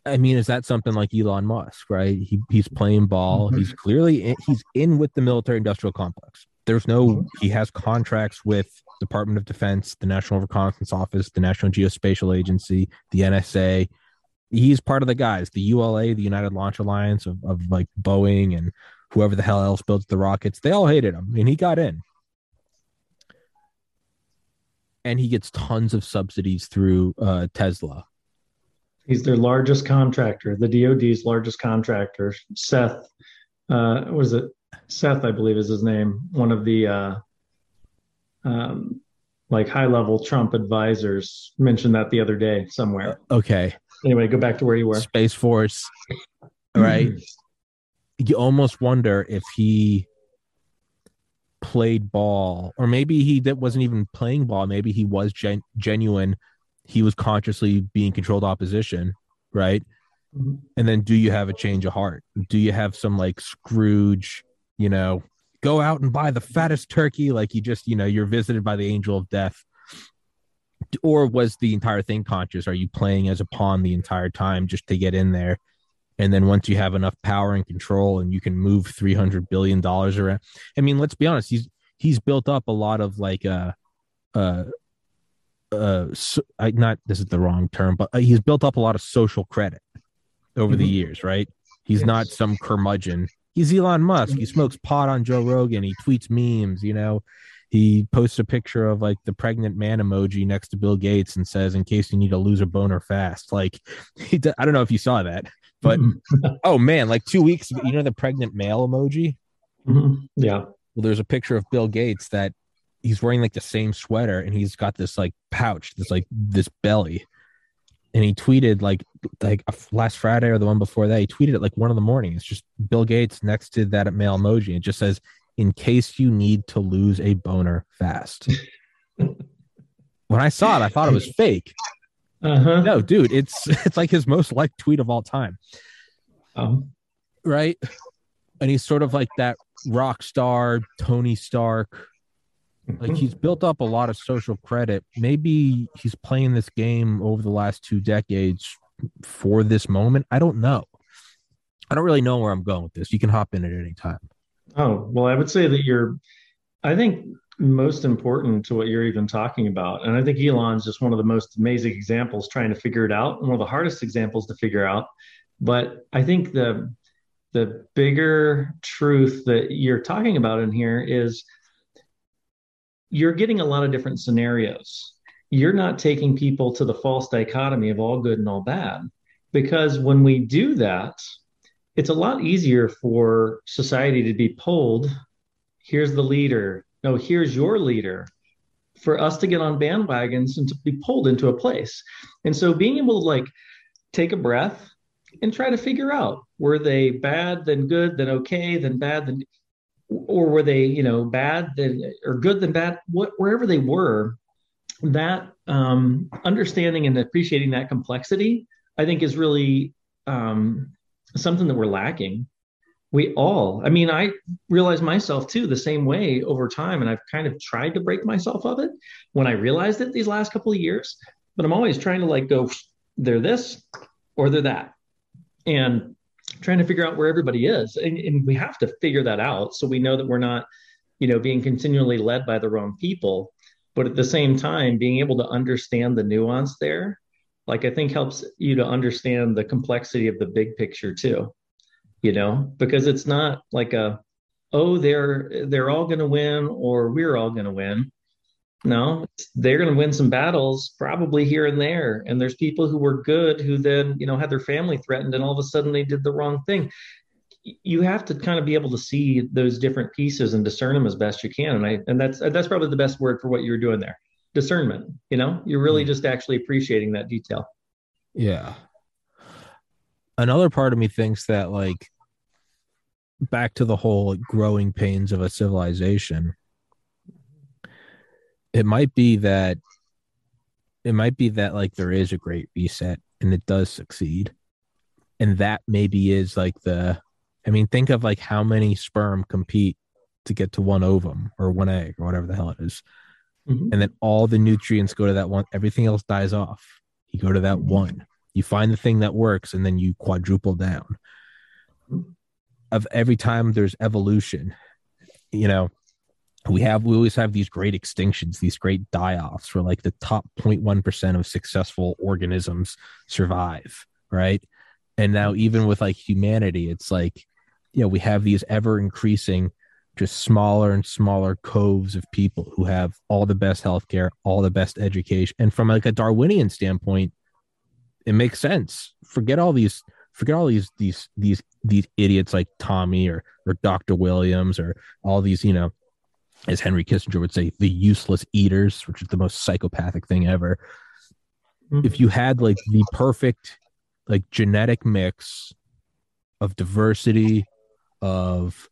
I mean, is that something like Elon Musk, right? He he's playing ball. Mm-hmm. He's clearly in, he's in with the military industrial complex. There's no he has contracts with Department of Defense, the National Reconnaissance Office, the National Geospatial Agency, the NSA. He's part of the guys, the ULA, the United Launch Alliance of, of like Boeing and whoever the hell else builds the rockets, they all hated him, and he got in. And he gets tons of subsidies through uh, Tesla. He's their largest contractor, the DoD's largest contractor. Seth, uh, was it Seth? I believe is his name. One of the uh, um, like high level Trump advisors mentioned that the other day somewhere. Okay. Anyway, go back to where you were. Space Force, right? you almost wonder if he played ball or maybe he that wasn't even playing ball maybe he was gen- genuine he was consciously being controlled opposition right mm-hmm. and then do you have a change of heart do you have some like scrooge you know go out and buy the fattest turkey like you just you know you're visited by the angel of death or was the entire thing conscious? Are you playing as a pawn the entire time just to get in there? And then once you have enough power and control and you can move three hundred billion dollars around, I mean, let's be honest, he's he's built up a lot of like uh uh uh so, I, not this is the wrong term, but uh, he's built up a lot of social credit over mm-hmm. the years, right? He's yes. not some curmudgeon. He's Elon Musk. He smokes pot on Joe Rogan. He tweets memes, you know he posts a picture of like the pregnant man emoji next to Bill Gates and says, "In case you need to lose a loser boner fast." Like, he, I don't know if you saw that, but oh man, like two weeks ago, you know the pregnant male emoji. Mm-hmm. Yeah. Well, there's a picture of Bill Gates that he's wearing like the same sweater and he's got this like pouch, this like this belly, and he tweeted like like last Friday or the one before that, he tweeted at like one in the morning. It's just Bill Gates next to that male emoji. It just says in case you need to lose a boner fast. when I saw it, I thought it was fake. Uh-huh. No, dude, it's it's like his most liked tweet of all time. Um. Right? And he's sort of like that rock star Tony Stark. Like mm-hmm. he's built up a lot of social credit. Maybe he's playing this game over the last two decades for this moment. I don't know. I don't really know where I'm going with this. You can hop in at any time. Oh, well, I would say that you're, I think, most important to what you're even talking about. And I think Elon's just one of the most amazing examples trying to figure it out, one of the hardest examples to figure out. But I think the the bigger truth that you're talking about in here is you're getting a lot of different scenarios. You're not taking people to the false dichotomy of all good and all bad. Because when we do that, it's a lot easier for society to be pulled. Here's the leader. No, here's your leader. For us to get on bandwagons and to be pulled into a place. And so being able to like take a breath and try to figure out were they bad, then good, then okay, then bad, then or were they, you know, bad then or good then bad, what wherever they were, that um, understanding and appreciating that complexity, I think is really um, something that we're lacking. We all, I mean, I realize myself too the same way over time, and I've kind of tried to break myself of it when I realized it these last couple of years. But I'm always trying to like go, they're this or they're that, and trying to figure out where everybody is, and, and we have to figure that out so we know that we're not, you know, being continually led by the wrong people. But at the same time, being able to understand the nuance there like I think helps you to understand the complexity of the big picture too. You know, because it's not like a oh they're they're all going to win or we're all going to win. No, they're going to win some battles probably here and there. And there's people who were good who then, you know, had their family threatened and all of a sudden they did the wrong thing. You have to kind of be able to see those different pieces and discern them as best you can. And I and that's that's probably the best word for what you're doing there discernment you know you're really mm. just actually appreciating that detail yeah another part of me thinks that like back to the whole growing pains of a civilization it might be that it might be that like there is a great reset and it does succeed. And that maybe is like the i mean think of like how many sperm compete to get to one ovum or one egg or whatever the hell it is. Mm-hmm. and then all the nutrients go to that one everything else dies off. You go to that one. You find the thing that works and then you quadruple down. Of every time there's evolution you know we have we always have these great extinctions these great die-offs where like the top 0.1% of successful organisms survive right and now mm-hmm. even with like humanity it's like you know we have these ever increasing just smaller and smaller coves of people who have all the best healthcare, all the best education. And from like a Darwinian standpoint, it makes sense. Forget all these forget all these these these these idiots like Tommy or or Dr. Williams or all these, you know, as Henry Kissinger would say, the useless eaters, which is the most psychopathic thing ever. Mm-hmm. If you had like the perfect like genetic mix of diversity of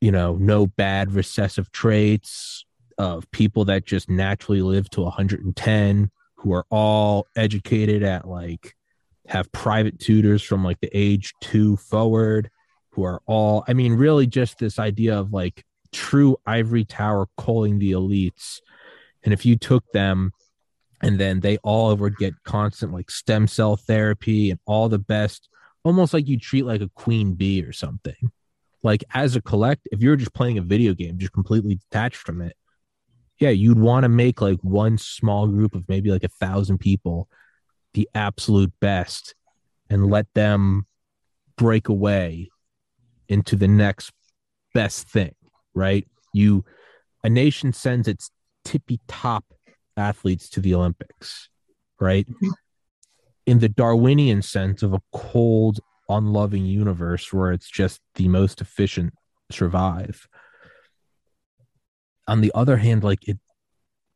you know, no bad recessive traits, of people that just naturally live to 110, who are all educated at like have private tutors from like the age two forward, who are all, I mean, really just this idea of like true ivory tower calling the elites. And if you took them and then they all would get constant like stem cell therapy and all the best almost like you treat like a queen bee or something like as a collect if you're just playing a video game just completely detached from it yeah you'd want to make like one small group of maybe like a thousand people the absolute best and let them break away into the next best thing right you a nation sends its tippy top athletes to the Olympics, right? Mm-hmm. In the Darwinian sense of a cold, unloving universe where it's just the most efficient survive. On the other hand, like it,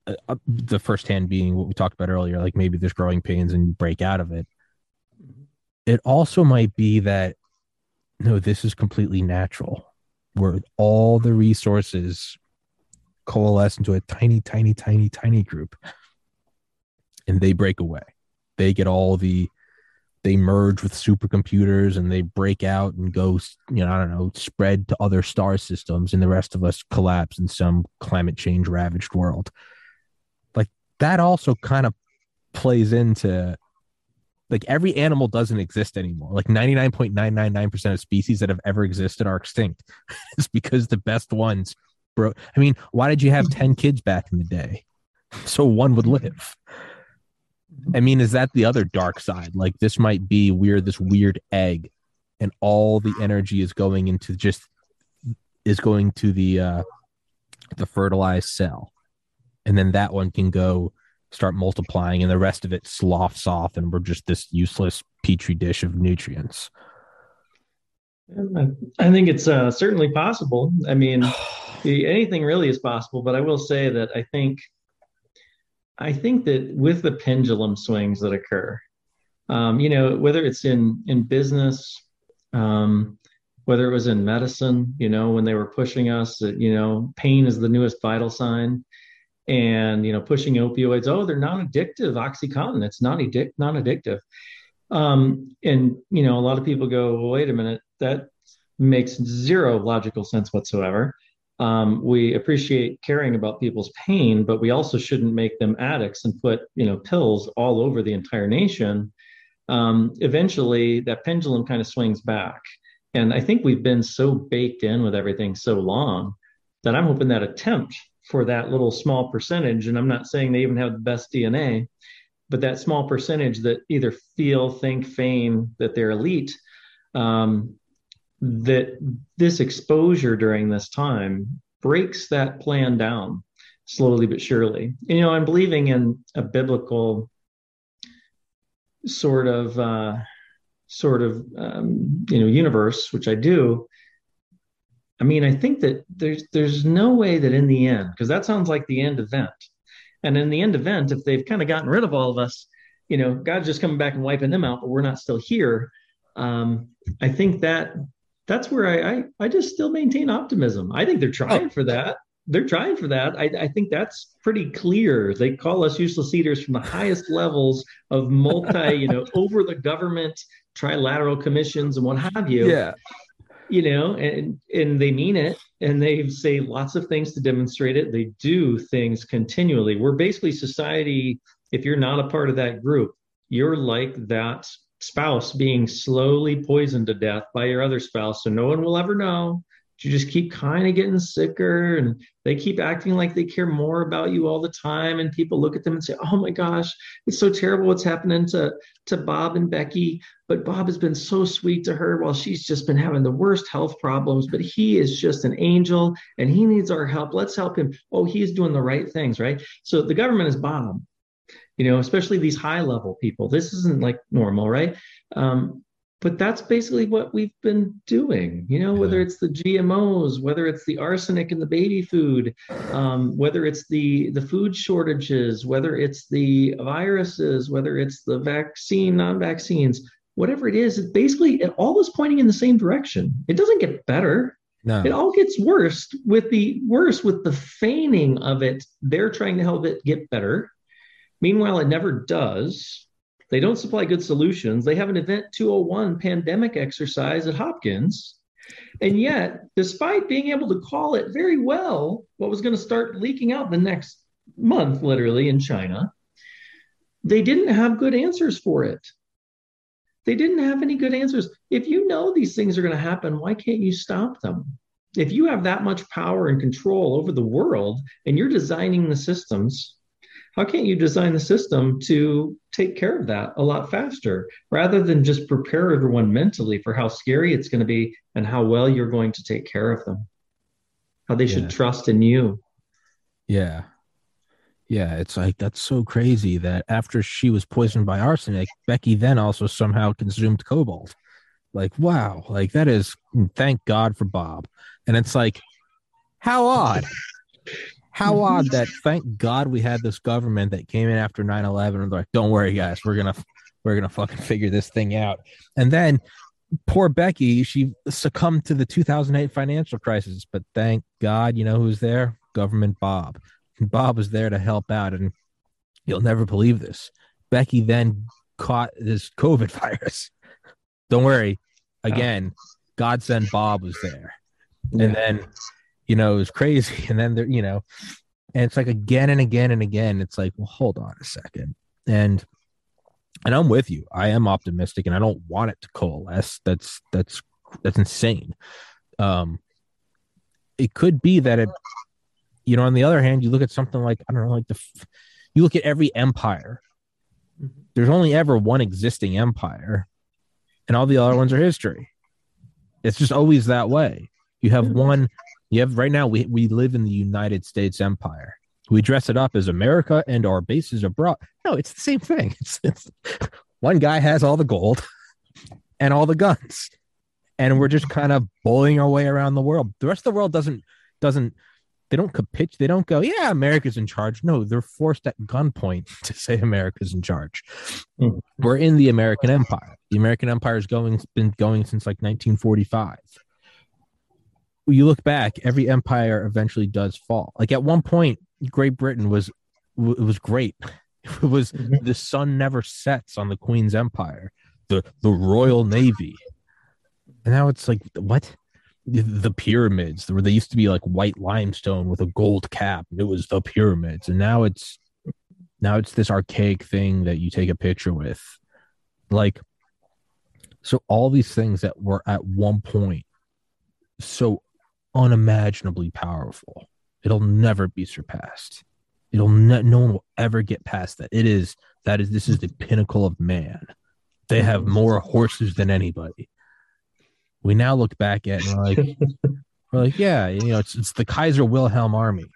uh, uh, the first hand being what we talked about earlier, like maybe there's growing pains and you break out of it. It also might be that no, this is completely natural, where all the resources coalesce into a tiny, tiny, tiny, tiny group, and they break away. They get all the they merge with supercomputers and they break out and go, you know, I don't know, spread to other star systems, and the rest of us collapse in some climate change ravaged world. Like that also kind of plays into like every animal doesn't exist anymore. Like 99.999% of species that have ever existed are extinct. it's because the best ones bro. I mean, why did you have 10 kids back in the day? So one would live. I mean, is that the other dark side? Like this might be weird, this weird egg, and all the energy is going into just is going to the uh the fertilized cell. And then that one can go start multiplying and the rest of it sloughs off and we're just this useless petri dish of nutrients. I think it's uh, certainly possible. I mean, anything really is possible, but I will say that I think I think that with the pendulum swings that occur, um, you know, whether it's in in business, um, whether it was in medicine, you know, when they were pushing us that you know pain is the newest vital sign, and you know pushing opioids. Oh, they're non-addictive. OxyContin, it's non addict non-addictive. Um, and you know, a lot of people go, well, wait a minute, that makes zero logical sense whatsoever. Um, we appreciate caring about people's pain, but we also shouldn't make them addicts and put you know pills all over the entire nation. Um, eventually, that pendulum kind of swings back, and I think we've been so baked in with everything so long that I'm hoping that attempt for that little small percentage, and I'm not saying they even have the best DNA, but that small percentage that either feel, think, feign that they're elite, um, that this exposure during this time breaks that plan down slowly but surely. You know, I'm believing in a biblical sort of uh, sort of um, you know universe, which I do. I mean, I think that there's there's no way that in the end, because that sounds like the end event. And in the end event, if they've kind of gotten rid of all of us, you know, God's just coming back and wiping them out, but we're not still here. Um, I think that that's where I, I, I just still maintain optimism. I think they're trying oh. for that. They're trying for that. I, I think that's pretty clear. They call us useless eaters from the highest levels of multi, you know, over the government trilateral commissions and what have you. Yeah. You know, and and they mean it and they say lots of things to demonstrate it. They do things continually. We're basically society. If you're not a part of that group, you're like that spouse being slowly poisoned to death by your other spouse. So no one will ever know. You just keep kind of getting sicker and they keep acting like they care more about you all the time. And people look at them and say, Oh my gosh, it's so terrible what's happening to, to Bob and Becky. But Bob has been so sweet to her while she's just been having the worst health problems. But he is just an angel and he needs our help. Let's help him. Oh, he's doing the right things, right? So the government is Bob you know, especially these high level people. This isn't like normal, right? Um, but that's basically what we've been doing you know whether it's the gmos whether it's the arsenic in the baby food um, whether it's the the food shortages whether it's the viruses whether it's the vaccine non-vaccines whatever it is it basically it all is pointing in the same direction. It doesn't get better. No. it all gets worse with the worse with the feigning of it. They're trying to help it get better. Meanwhile, it never does. They don't supply good solutions. They have an Event 201 pandemic exercise at Hopkins. And yet, despite being able to call it very well, what was going to start leaking out the next month, literally in China, they didn't have good answers for it. They didn't have any good answers. If you know these things are going to happen, why can't you stop them? If you have that much power and control over the world and you're designing the systems, how can't you design the system to take care of that a lot faster rather than just prepare everyone mentally for how scary it's going to be and how well you're going to take care of them? How they should trust in you. Yeah. Yeah, it's like that's so crazy that after she was poisoned by arsenic, Becky then also somehow consumed cobalt. Like, wow, like that is thank God for Bob. And it's like, how odd. How odd that thank God we had this government that came in after 9-11 and like, don't worry, guys, we're gonna we're gonna fucking figure this thing out. And then poor Becky, she succumbed to the 2008 financial crisis, but thank God, you know who's there? Government Bob. Bob was there to help out, and you'll never believe this. Becky then caught this COVID virus. Don't worry. Again, god Godsend Bob was there. Yeah. And then, you know, it was crazy. And then there, you know, and it's like again and again and again, it's like, well, hold on a second. And and I'm with you. I am optimistic and I don't want it to coalesce. That's that's that's insane. Um it could be that it you know, on the other hand, you look at something like I don't know, like the you look at every empire. Mm-hmm. There's only ever one existing empire, and all the other ones are history. It's just always that way. You have one. You have right now. We we live in the United States Empire. We dress it up as America and our bases abroad. No, it's the same thing. It's, it's one guy has all the gold and all the guns, and we're just kind of bullying our way around the world. The rest of the world doesn't doesn't they don't capitulate. They don't go, yeah, America's in charge. No, they're forced at gunpoint to say America's in charge. Mm-hmm. We're in the American Empire. The American Empire has going been going since like 1945. You look back, every empire eventually does fall. Like at one point, Great Britain was it was great. It was mm-hmm. the sun never sets on the Queen's Empire, the the Royal Navy, and now it's like what? the pyramids where they used to be like white limestone with a gold cap it was the pyramids and now it's now it's this archaic thing that you take a picture with like so all these things that were at one point so unimaginably powerful it'll never be surpassed it'll ne- no one will ever get past that it is that is this is the pinnacle of man they have mm-hmm. more horses than anybody we now look back at and we're like, we're like, yeah, you know, it's it's the Kaiser Wilhelm army.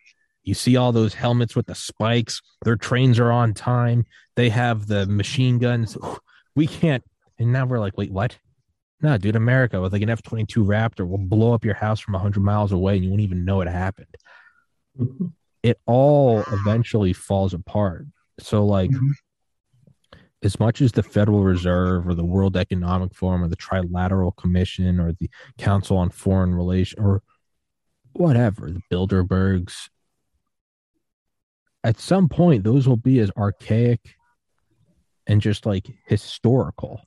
You see all those helmets with the spikes. Their trains are on time. They have the machine guns. We can't. And now we're like, wait, what? No, dude, America with like an F twenty two Raptor will blow up your house from hundred miles away, and you won't even know it happened. Mm-hmm. It all eventually falls apart. So, like, mm-hmm as much as the Federal Reserve or the World Economic Forum or the Trilateral Commission or the Council on Foreign Relations or whatever, the Bilderbergs, at some point, those will be as archaic and just like historical,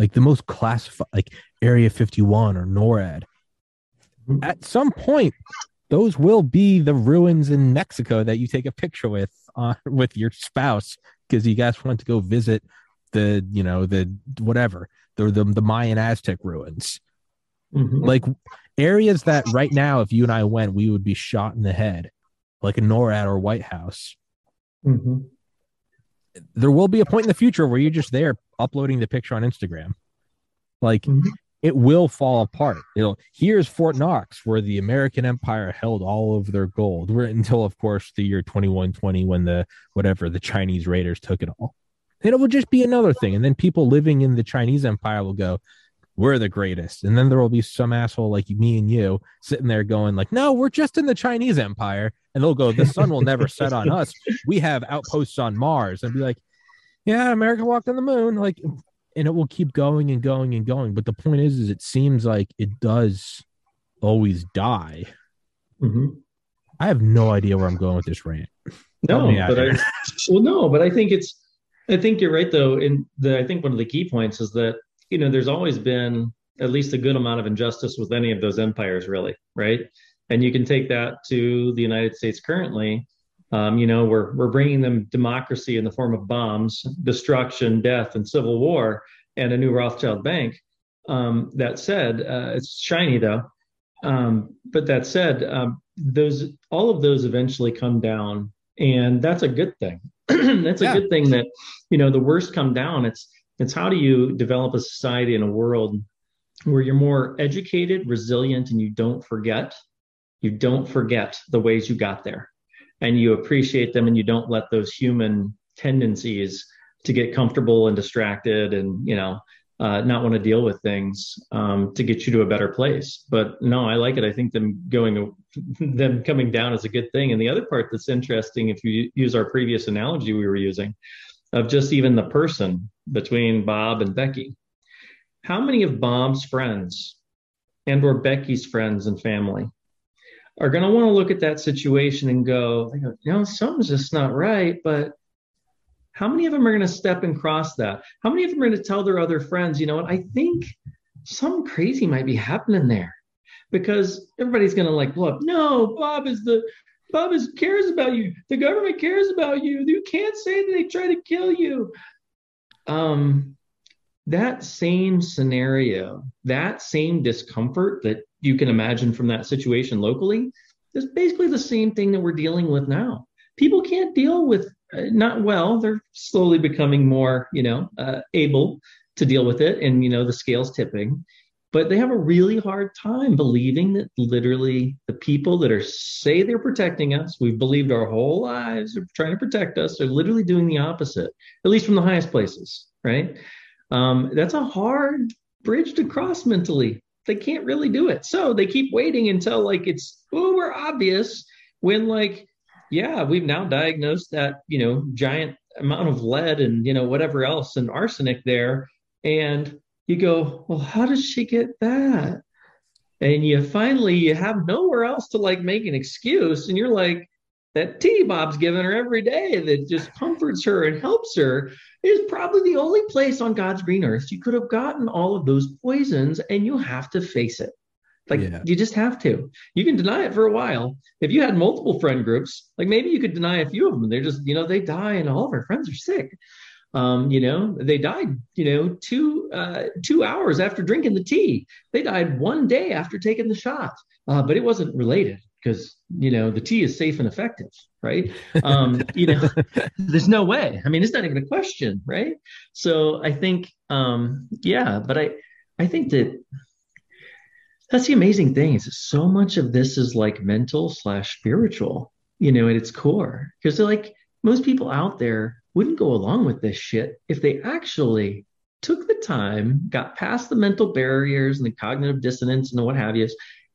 like the most classified, like Area 51 or NORAD. At some point, those will be the ruins in Mexico that you take a picture with uh, with your spouse because you guys want to go visit the you know the whatever the the, the Mayan Aztec ruins, mm-hmm. like areas that right now, if you and I went, we would be shot in the head, like a NORAD or White House. Mm-hmm. There will be a point in the future where you're just there uploading the picture on Instagram, like. Mm-hmm. It will fall apart. It'll here's Fort Knox, where the American Empire held all of their gold. until, of course, the year 2120 when the whatever the Chinese raiders took it all. And it will just be another thing. And then people living in the Chinese empire will go, we're the greatest. And then there will be some asshole like me and you sitting there going like, no, we're just in the Chinese empire. And they'll go, the sun will never set on us. We have outposts on Mars. And be like, yeah, America walked on the moon. Like, and it will keep going and going and going. But the point is, is it seems like it does always die. Mm-hmm. I have no idea where I'm going with this rant. No, but I, well, no, but I think it's I think you're right, though. And the, I think one of the key points is that you know there's always been at least a good amount of injustice with any of those empires, really, right? And you can take that to the United States currently, Um, you know, we're we're bringing them democracy in the form of bombs, destruction, death, and civil war, and a new Rothschild bank. Um, that said, uh, it's shiny though. Um, but that said, um, those all of those eventually come down, and that's a good thing. that's a yeah. good thing that you know the worst come down. It's it's how do you develop a society and a world where you're more educated, resilient, and you don't forget. You don't forget the ways you got there, and you appreciate them, and you don't let those human tendencies to get comfortable and distracted, and you know uh, not want to deal with things um, to get you to a better place. But no, I like it. I think them going, them coming down is a good thing. And the other part that's interesting, if you use our previous analogy we were using, of just even the person between Bob and Becky, how many of Bob's friends and or Becky's friends and family are going to want to look at that situation and go, you know, something's just not right, but how many of them are going to step and cross that? How many of them are going to tell their other friends, you know what, I think something crazy might be happening there because everybody's going to like, look, no, Bob is the, Bob is cares about you. The government cares about you. You can't say that they try to kill you. Um, that same scenario, that same discomfort that you can imagine from that situation locally is basically the same thing that we're dealing with now. People can't deal with uh, not well. They're slowly becoming more, you know, uh, able to deal with it, and you know the scales tipping. But they have a really hard time believing that literally the people that are say they're protecting us, we've believed our whole lives are trying to protect us, are literally doing the opposite, at least from the highest places, right? Um, that's a hard bridge to cross mentally. They can't really do it. So they keep waiting until like it's uber obvious when like yeah, we've now diagnosed that, you know, giant amount of lead and, you know, whatever else and arsenic there. And you go, well, how does she get that? And you finally you have nowhere else to like make an excuse. And you're like, that tea Bob's giving her every day that just comforts her and helps her is probably the only place on God's green earth you could have gotten all of those poisons, and you have to face it. Like yeah. you just have to. You can deny it for a while. If you had multiple friend groups, like maybe you could deny a few of them. They're just, you know, they die and all of our friends are sick. Um, you know, they died, you know, two uh, two hours after drinking the tea. They died one day after taking the shot, uh, but it wasn't related because you know the tea is safe and effective, right? Um, you know, there's no way. I mean, it's not even a question, right? So I think, um, yeah, but I I think that that's the amazing thing is so much of this is like mental slash spiritual you know at its core because like most people out there wouldn't go along with this shit if they actually took the time got past the mental barriers and the cognitive dissonance and what have you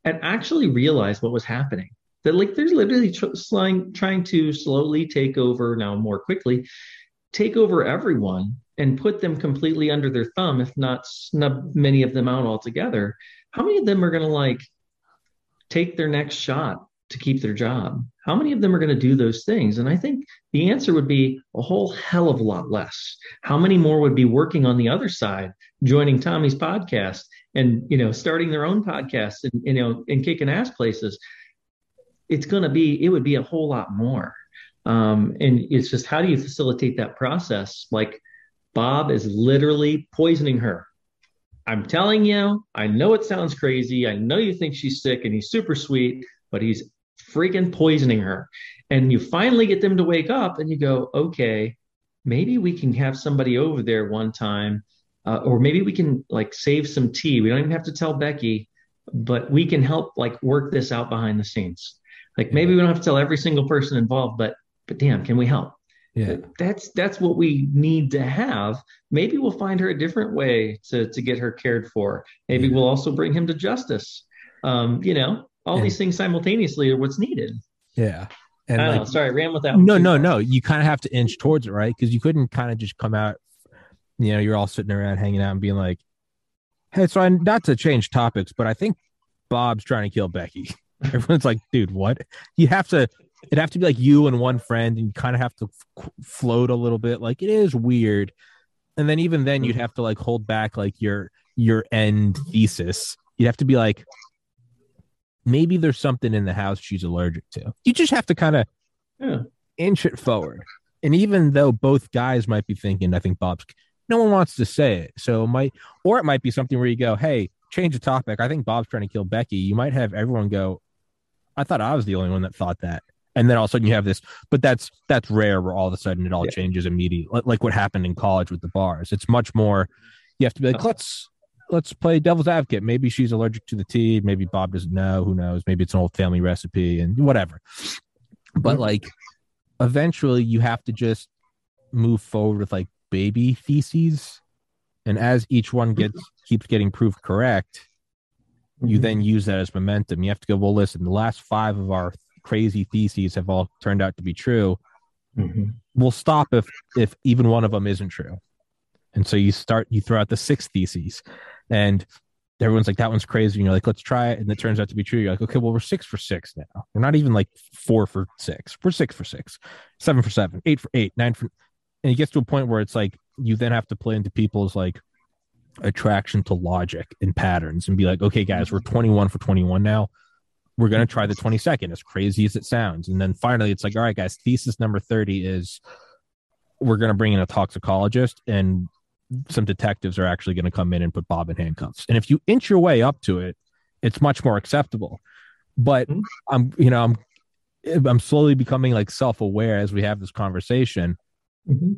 and actually realized what was happening that like there's literally tr- trying, trying to slowly take over now more quickly take over everyone and put them completely under their thumb if not snub many of them out altogether how many of them are going to like take their next shot to keep their job? How many of them are going to do those things? And I think the answer would be a whole hell of a lot less. How many more would be working on the other side, joining Tommy's podcast and, you know, starting their own podcast and, you know, and kicking ass places? It's going to be, it would be a whole lot more. Um, and it's just how do you facilitate that process? Like Bob is literally poisoning her I'm telling you, I know it sounds crazy. I know you think she's sick and he's super sweet, but he's freaking poisoning her. And you finally get them to wake up and you go, okay, maybe we can have somebody over there one time, uh, or maybe we can like save some tea. We don't even have to tell Becky, but we can help like work this out behind the scenes. Like maybe we don't have to tell every single person involved, but but damn, can we help? yeah that's that's what we need to have maybe we'll find her a different way to to get her cared for maybe yeah. we'll also bring him to justice um you know all and, these things simultaneously are what's needed yeah and I like, know, sorry, I ran with that. No, no, no. You kind of have to inch towards it, right? Because you couldn't kind of just come out. You know, you're all sitting around hanging out and being like, "Hey, so I not to change topics, but I think Bob's trying to kill Becky." Everyone's like, "Dude, what?" You have to it'd have to be like you and one friend, and you kind of have to f- float a little bit. Like it is weird, and then even then, you'd mm-hmm. have to like hold back like your your end thesis. You'd have to be like, maybe there's something in the house she's allergic to. You just have to kind of, yeah. inch it forward. And even though both guys might be thinking, I think Bob's no one wants to say it. So it might or it might be something where you go, Hey, change the topic. I think Bob's trying to kill Becky. You might have everyone go, I thought I was the only one that thought that. And then all of a sudden you have this, but that's that's rare where all of a sudden it all yeah. changes immediately. Like what happened in college with the bars. It's much more you have to be like, let's let's play devil's advocate. Maybe she's allergic to the tea. Maybe Bob doesn't know. Who knows? Maybe it's an old family recipe and whatever. But mm-hmm. like eventually you have to just move forward with like baby theses. And as each one gets keeps getting proved correct, you mm-hmm. then use that as momentum. You have to go, well, listen, the last five of our crazy theses have all turned out to be true. Mm-hmm. We'll stop if if even one of them isn't true. And so you start you throw out the six theses and everyone's like, that one's crazy. And you're like, let's try it. And it turns out to be true. You're like, okay, well, we're six for six now. We're not even like four for six. We're six for six, seven for seven, eight for eight, nine for. And it gets to a point where it's like you then have to play into people's like attraction to logic and patterns and be like, okay, guys, we're 21 for 21 now. We're going to try the 22nd, as crazy as it sounds. And then finally, it's like, all right, guys, thesis number 30 is we're going to bring in a toxicologist and some detectives are actually going to come in and put Bob in handcuffs. And if you inch your way up to it, it's much more acceptable. But mm-hmm. I'm, you know, I'm, I'm slowly becoming like self-aware as we have this conversation. Mm-hmm.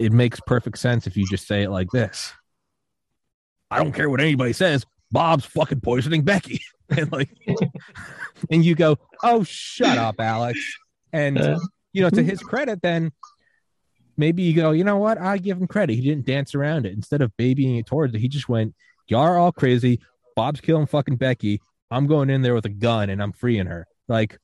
It makes perfect sense if you just say it like this. I don't care what anybody says. Bob's fucking poisoning Becky, and like, and you go, "Oh, shut up, Alex." And uh, you know, to his credit, then maybe you go, you know what? I give him credit. He didn't dance around it. Instead of babying it towards it, he just went, Y'all are all crazy. Bob's killing fucking Becky. I'm going in there with a gun and I'm freeing her. Like,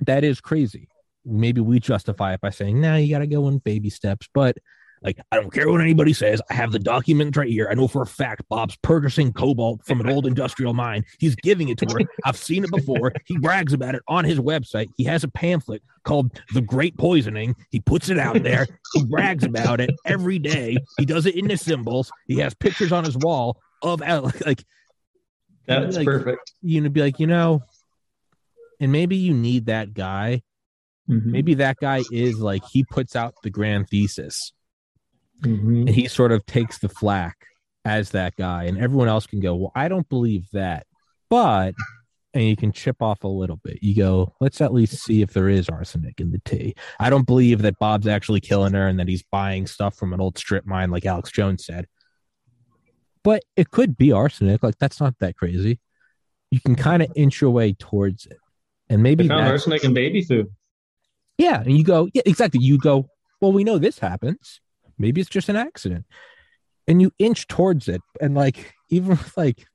that is crazy. Maybe we justify it by saying, nah, you got to go in baby steps. But like, I don't care what anybody says. I have the document right here. I know for a fact Bob's purchasing cobalt from an old industrial mine. He's giving it to her. I've seen it before. He brags about it on his website. He has a pamphlet called The Great Poisoning. He puts it out there. He brags about it every day. He does it in the symbols. He has pictures on his wall of uh, like that's like, perfect. You know, be like, you know, and maybe you need that guy. Mm-hmm. Maybe that guy is like he puts out the grand thesis Mm-hmm. And he sort of takes the flack as that guy, and everyone else can go, Well, I don't believe that. But, and you can chip off a little bit. You go, Let's at least see if there is arsenic in the tea. I don't believe that Bob's actually killing her and that he's buying stuff from an old strip mine, like Alex Jones said. But it could be arsenic. Like, that's not that crazy. You can kind of inch your way towards it. And maybe found arsenic in baby food. Yeah. And you go, Yeah, exactly. You go, Well, we know this happens maybe it's just an accident and you inch towards it and like even with like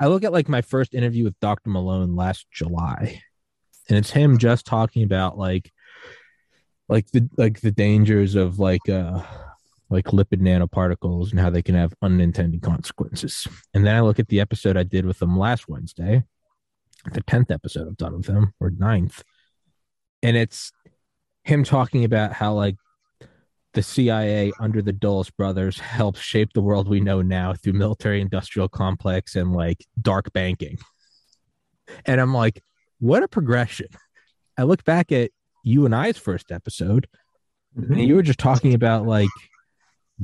i look at like my first interview with dr malone last july and it's him just talking about like like the like the dangers of like uh like lipid nanoparticles and how they can have unintended consequences and then i look at the episode i did with him last wednesday the 10th episode i've done with him or ninth and it's him talking about how like the CIA under the Dulles brothers helped shape the world we know now through military industrial complex and like dark banking. And I'm like, what a progression. I look back at you and I's first episode, mm-hmm. and you were just talking about like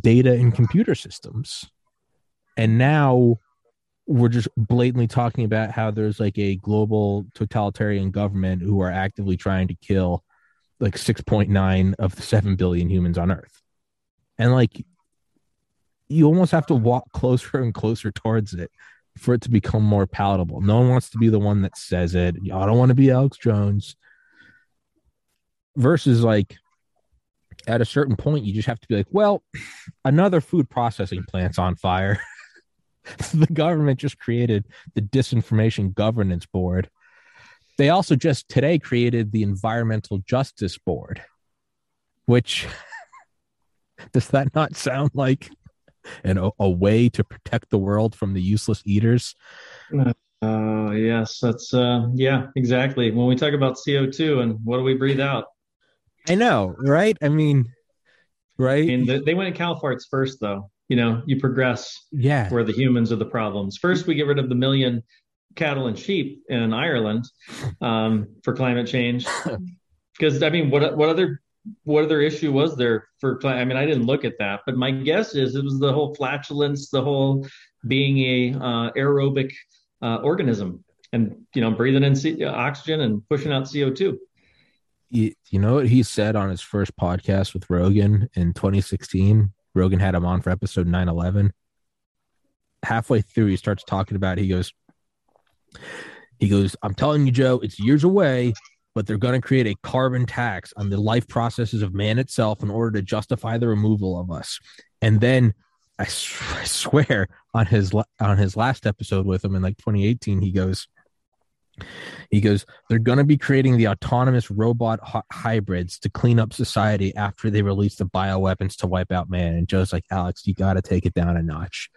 data and computer systems. And now we're just blatantly talking about how there's like a global totalitarian government who are actively trying to kill like 6.9 of the 7 billion humans on earth. And like you almost have to walk closer and closer towards it for it to become more palatable. No one wants to be the one that says it. I don't want to be alex jones. Versus like at a certain point you just have to be like well another food processing plant's on fire the government just created the disinformation governance board they also just today created the Environmental Justice Board, which does that not sound like an, a, a way to protect the world from the useless eaters? Uh, yes, that's uh, yeah, exactly. When we talk about CO two and what do we breathe out? I know, right? I mean, right? And the, they went in cow farts first, though. You know, you progress. Yeah. Where the humans are the problems. First, we get rid of the million cattle and sheep in Ireland um, for climate change. because I mean, what what other what other issue was there for? I mean, I didn't look at that, but my guess is it was the whole flatulence, the whole being a uh, aerobic uh, organism, and you know, breathing in C- oxygen and pushing out CO two. You, you know what he said on his first podcast with Rogan in 2016? Rogan had him on for episode 911. Halfway through, he starts talking about. It, he goes, he goes, I'm telling you, Joe, it's years away, but they're going to create a carbon tax on the life processes of man itself in order to justify the removal of us. And then I, I swear on his on his last episode with him in like 2018, he goes, he goes, they're going to be creating the autonomous robot hybrids to clean up society after they release the bioweapons to wipe out man. And Joe's like, Alex, you got to take it down a notch.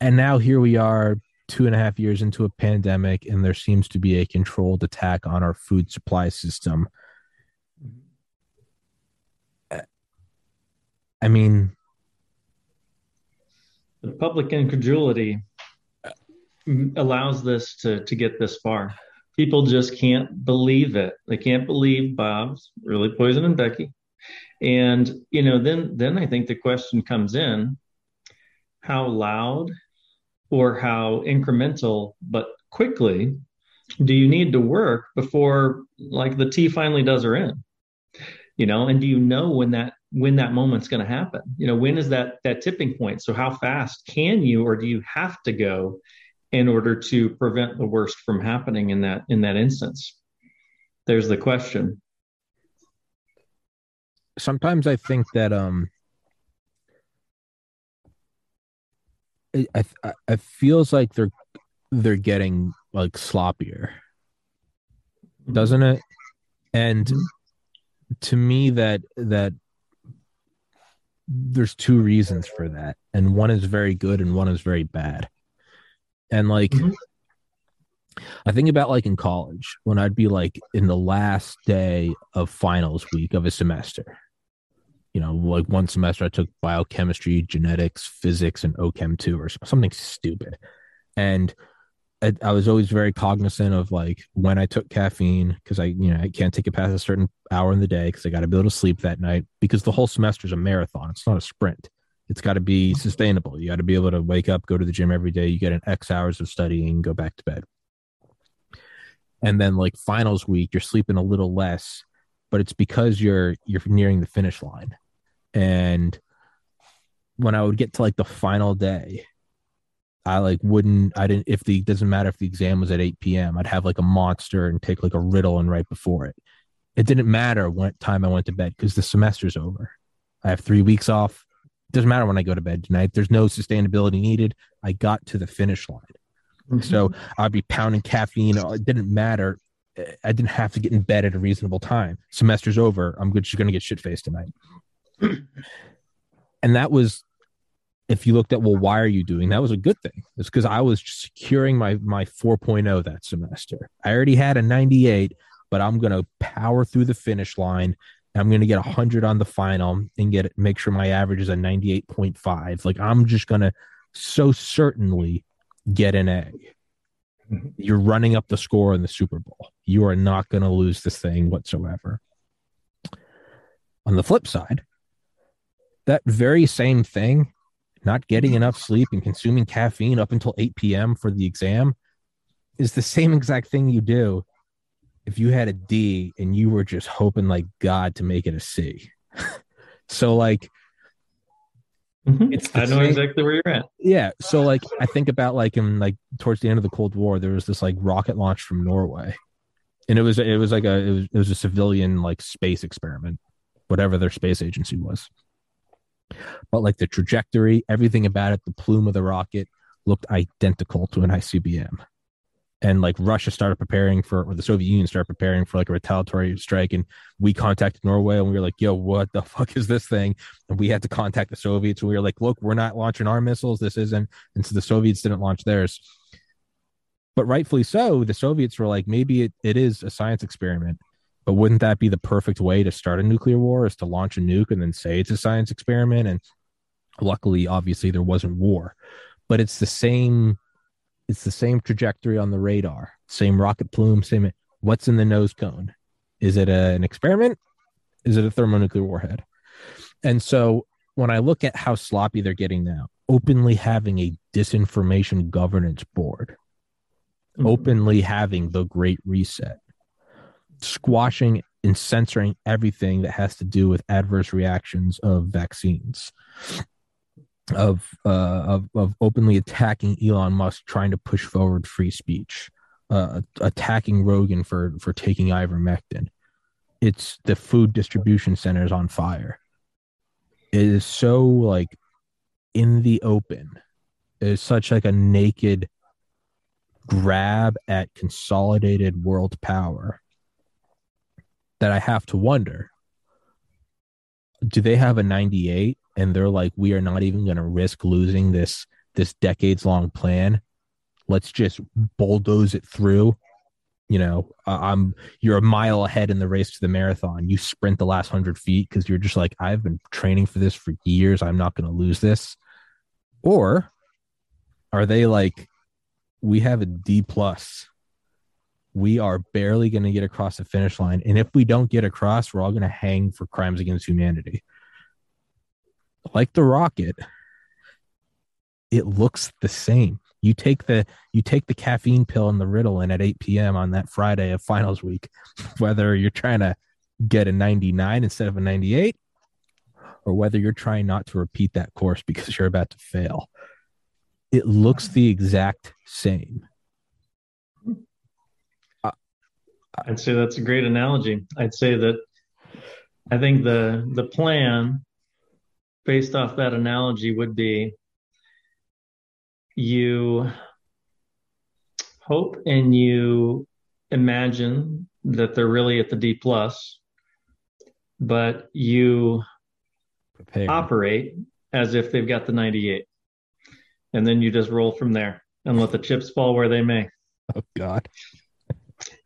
And now here we are, two and a half years into a pandemic, and there seems to be a controlled attack on our food supply system. Uh, I mean, the public incredulity allows this to to get this far. People just can't believe it. They can't believe Bob's really poisoning Becky. And you know, then then I think the question comes in how loud or how incremental but quickly do you need to work before like the tea finally does her in you know and do you know when that when that moment's going to happen you know when is that that tipping point so how fast can you or do you have to go in order to prevent the worst from happening in that in that instance. There's the question. Sometimes i think that um it, I, it feels like they're they're getting like sloppier. Doesn't it? And mm-hmm. to me that that there's two reasons for that. And one is very good and one is very bad and like, mm-hmm. I think about like in college when I'd be like in the last day of finals week of a semester. You know, like one semester I took biochemistry, genetics, physics, and OChem 2 or something stupid. And I, I was always very cognizant of like when I took caffeine because I, you know, I can't take it past a certain hour in the day because I got to be able to sleep that night because the whole semester is a marathon. It's not a sprint. It's got to be mm-hmm. sustainable. You got to be able to wake up, go to the gym every day. You get an X hours of studying, go back to bed. And then like finals week, you're sleeping a little less, but it's because you're you're nearing the finish line. And when I would get to like the final day, I like wouldn't I didn't if the doesn't matter if the exam was at 8 p.m. I'd have like a monster and take like a Ritalin right before it. It didn't matter what time I went to bed because the semester's over. I have three weeks off doesn't matter when I go to bed tonight. There's no sustainability needed. I got to the finish line. Mm-hmm. So I'd be pounding caffeine. It didn't matter. I didn't have to get in bed at a reasonable time. Semester's over. I'm just going to get shit faced tonight. and that was, if you looked at, well, why are you doing that? Was a good thing. It's because I was securing my my 4.0 that semester. I already had a 98, but I'm going to power through the finish line I'm going to get 100 on the final and get it, make sure my average is a 98.5. Like I'm just going to so certainly get an A. Mm-hmm. You're running up the score in the Super Bowl. You are not going to lose this thing whatsoever. On the flip side, that very same thing, not getting enough sleep and consuming caffeine up until 8 p.m. for the exam, is the same exact thing you do if you had a D and you were just hoping like God to make it a C. so like mm-hmm. it's I know same, exactly where you're at. Yeah. So like I think about like in like towards the end of the Cold War, there was this like rocket launch from Norway. And it was it was like a it was, it was a civilian like space experiment, whatever their space agency was. But like the trajectory, everything about it, the plume of the rocket looked identical to an ICBM and like Russia started preparing for, or the Soviet Union started preparing for like a retaliatory strike, and we contacted Norway, and we were like, "Yo, what the fuck is this thing?" And we had to contact the Soviets, and we were like, "Look, we're not launching our missiles. This isn't," and so the Soviets didn't launch theirs. But rightfully so, the Soviets were like, maybe it, it is a science experiment, but wouldn't that be the perfect way to start a nuclear war? Is to launch a nuke and then say it's a science experiment? And luckily, obviously, there wasn't war, but it's the same it's the same trajectory on the radar. same rocket plume, same. What's in the nose cone? Is it a, an experiment? Is it a thermonuclear warhead? And so when I look at how sloppy they're getting now, openly having a disinformation governance board, mm-hmm. openly having the Great Reset, squashing and censoring everything that has to do with adverse reactions of vaccines, of uh, of of openly attacking Elon Musk trying to push forward free speech, uh, attacking Rogan for for taking ivermectin. It's the food distribution centers on fire. It is so like in the open. It is such like a naked grab at consolidated world power that I have to wonder do they have a 98 and they're like we are not even going to risk losing this this decades long plan? Let's just bulldoze it through. You know i'm you're a mile ahead in the race to the marathon. You sprint the last 100 feet because you're just like i've been training for this for years. I'm not going to lose this. Or are they like we have a d plus we are barely going to get across the finish line and if we don't get across we're all going to hang for crimes against humanity like the rocket it looks the same you take the you take the caffeine pill and the Ritalin at 8 p.m. on that Friday of finals week, whether you're trying to get a 99 instead of a 98, or whether you're trying not to repeat that course because you're about to fail. It looks the exact same. I'd say that's a great analogy. I'd say that I think the the plan based off that analogy would be you hope and you imagine that they're really at the D plus, but you Prepare. operate as if they've got the 98. And then you just roll from there and let the chips fall where they may. Oh God.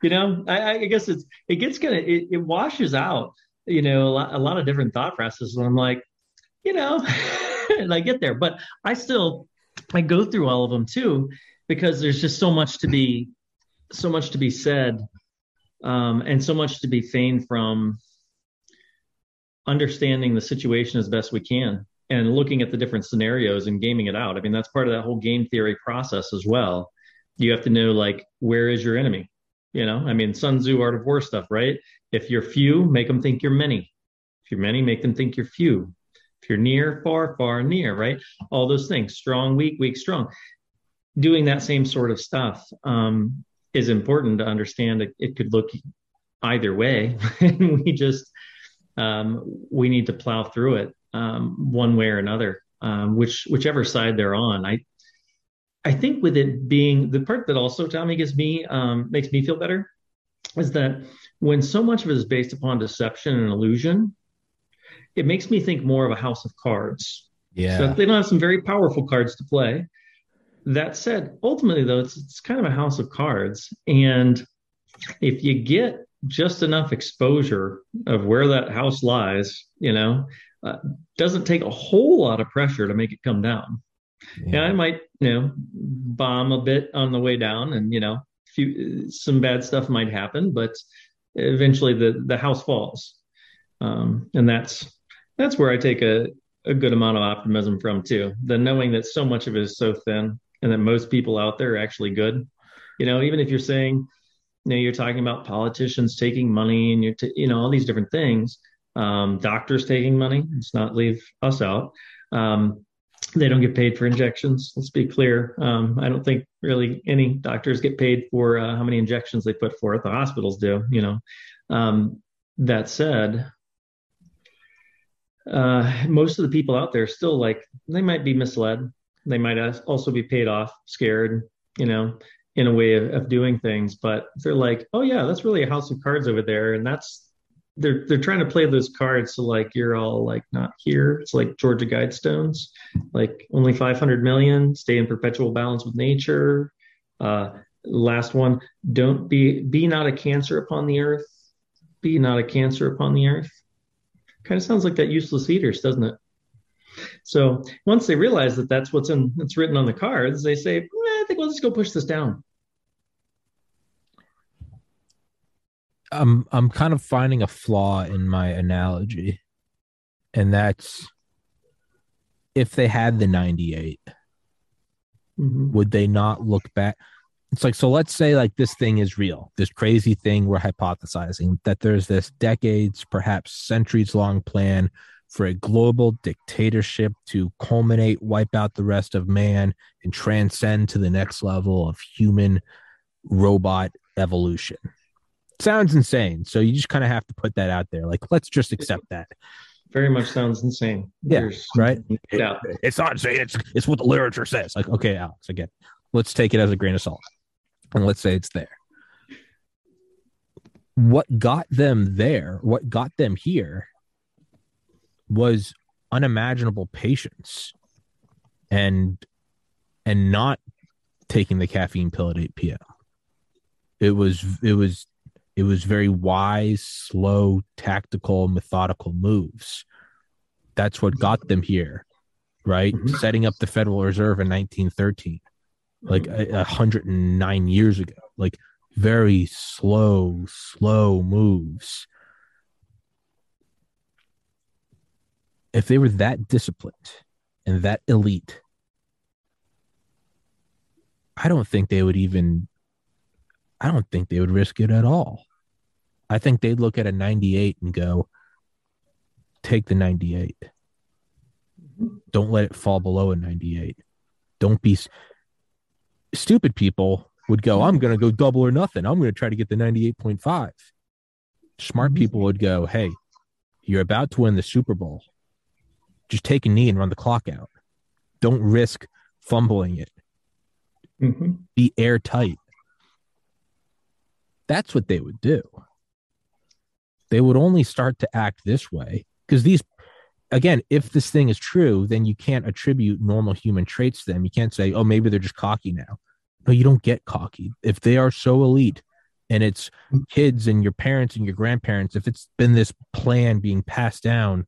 You know, I, I guess it's it gets kind of it, it washes out, you know, a lot, a lot of different thought processes. And I'm like, you know, and I get there, but I still I go through all of them too because there's just so much to be so much to be said um, and so much to be feigned from understanding the situation as best we can and looking at the different scenarios and gaming it out. I mean, that's part of that whole game theory process as well. You have to know like where is your enemy? You know, I mean, Sun Tzu Art of War stuff, right? If you're few, make them think you're many. If you're many, make them think you're few. If you're near, far, far, near, right? All those things, strong, weak, weak, strong. Doing that same sort of stuff um, is important to understand. It, it could look either way. and we just um, we need to plow through it um, one way or another, um, which whichever side they're on. I I think with it being the part that also Tommy gives me um, makes me feel better is that when so much of it is based upon deception and illusion, it makes me think more of a house of cards. Yeah. So they don't have some very powerful cards to play. That said, ultimately though, it's it's kind of a house of cards. And if you get just enough exposure of where that house lies, you know, uh, doesn't take a whole lot of pressure to make it come down. Yeah. yeah, I might, you know, bomb a bit on the way down, and you know, few some bad stuff might happen, but eventually the the house falls, um, and that's that's where I take a, a good amount of optimism from too. The knowing that so much of it is so thin and that most people out there are actually good. You know, even if you're saying, you know, you're talking about politicians taking money and you're, t- you know, all these different things, um, doctors taking money, let's not leave us out. Um, they don't get paid for injections. Let's be clear. Um, I don't think really any doctors get paid for uh, how many injections they put forth. The hospitals do, you know. Um, that said, uh, most of the people out there still like they might be misled. They might also be paid off, scared, you know, in a way of, of doing things. But they're like, oh yeah, that's really a house of cards over there, and that's they're they're trying to play those cards so like you're all like not here. It's like Georgia Guidestones, like only 500 million, stay in perpetual balance with nature. Uh, last one, don't be be not a cancer upon the earth. Be not a cancer upon the earth kind of sounds like that useless eaters, doesn't it? So once they realize that that's what's in that's written on the cards, they say, eh, I think we'll just go push this down. I'm I'm kind of finding a flaw in my analogy, and that's if they had the 98, mm-hmm. would they not look back? It's like so. Let's say like this thing is real, this crazy thing we're hypothesizing that there's this decades, perhaps centuries long plan for a global dictatorship to culminate, wipe out the rest of man, and transcend to the next level of human robot evolution. Sounds insane. So you just kind of have to put that out there. Like, let's just accept that. Very much sounds insane. Yeah, There's right. It, it's not insane. It's it's what the literature says. Like, okay, Alex, again, let's take it as a grain of salt, and let's say it's there. What got them there? What got them here? Was unimaginable patience, and and not taking the caffeine pill at 8 p.m. It was it was it was very wise, slow, tactical, methodical moves. That's what got them here, right? Mm-hmm. Setting up the Federal Reserve in 1913, like a, 109 years ago. Like very slow, slow moves. If they were that disciplined and that elite, I don't think they would even I don't think they would risk it at all. I think they'd look at a 98 and go, take the 98. Don't let it fall below a 98. Don't be stupid people would go, I'm going to go double or nothing. I'm going to try to get the 98.5. Smart people would go, hey, you're about to win the Super Bowl. Just take a knee and run the clock out. Don't risk fumbling it. Mm-hmm. Be airtight. That's what they would do. They would only start to act this way because these, again, if this thing is true, then you can't attribute normal human traits to them. You can't say, oh, maybe they're just cocky now. No, you don't get cocky. If they are so elite and it's kids and your parents and your grandparents, if it's been this plan being passed down,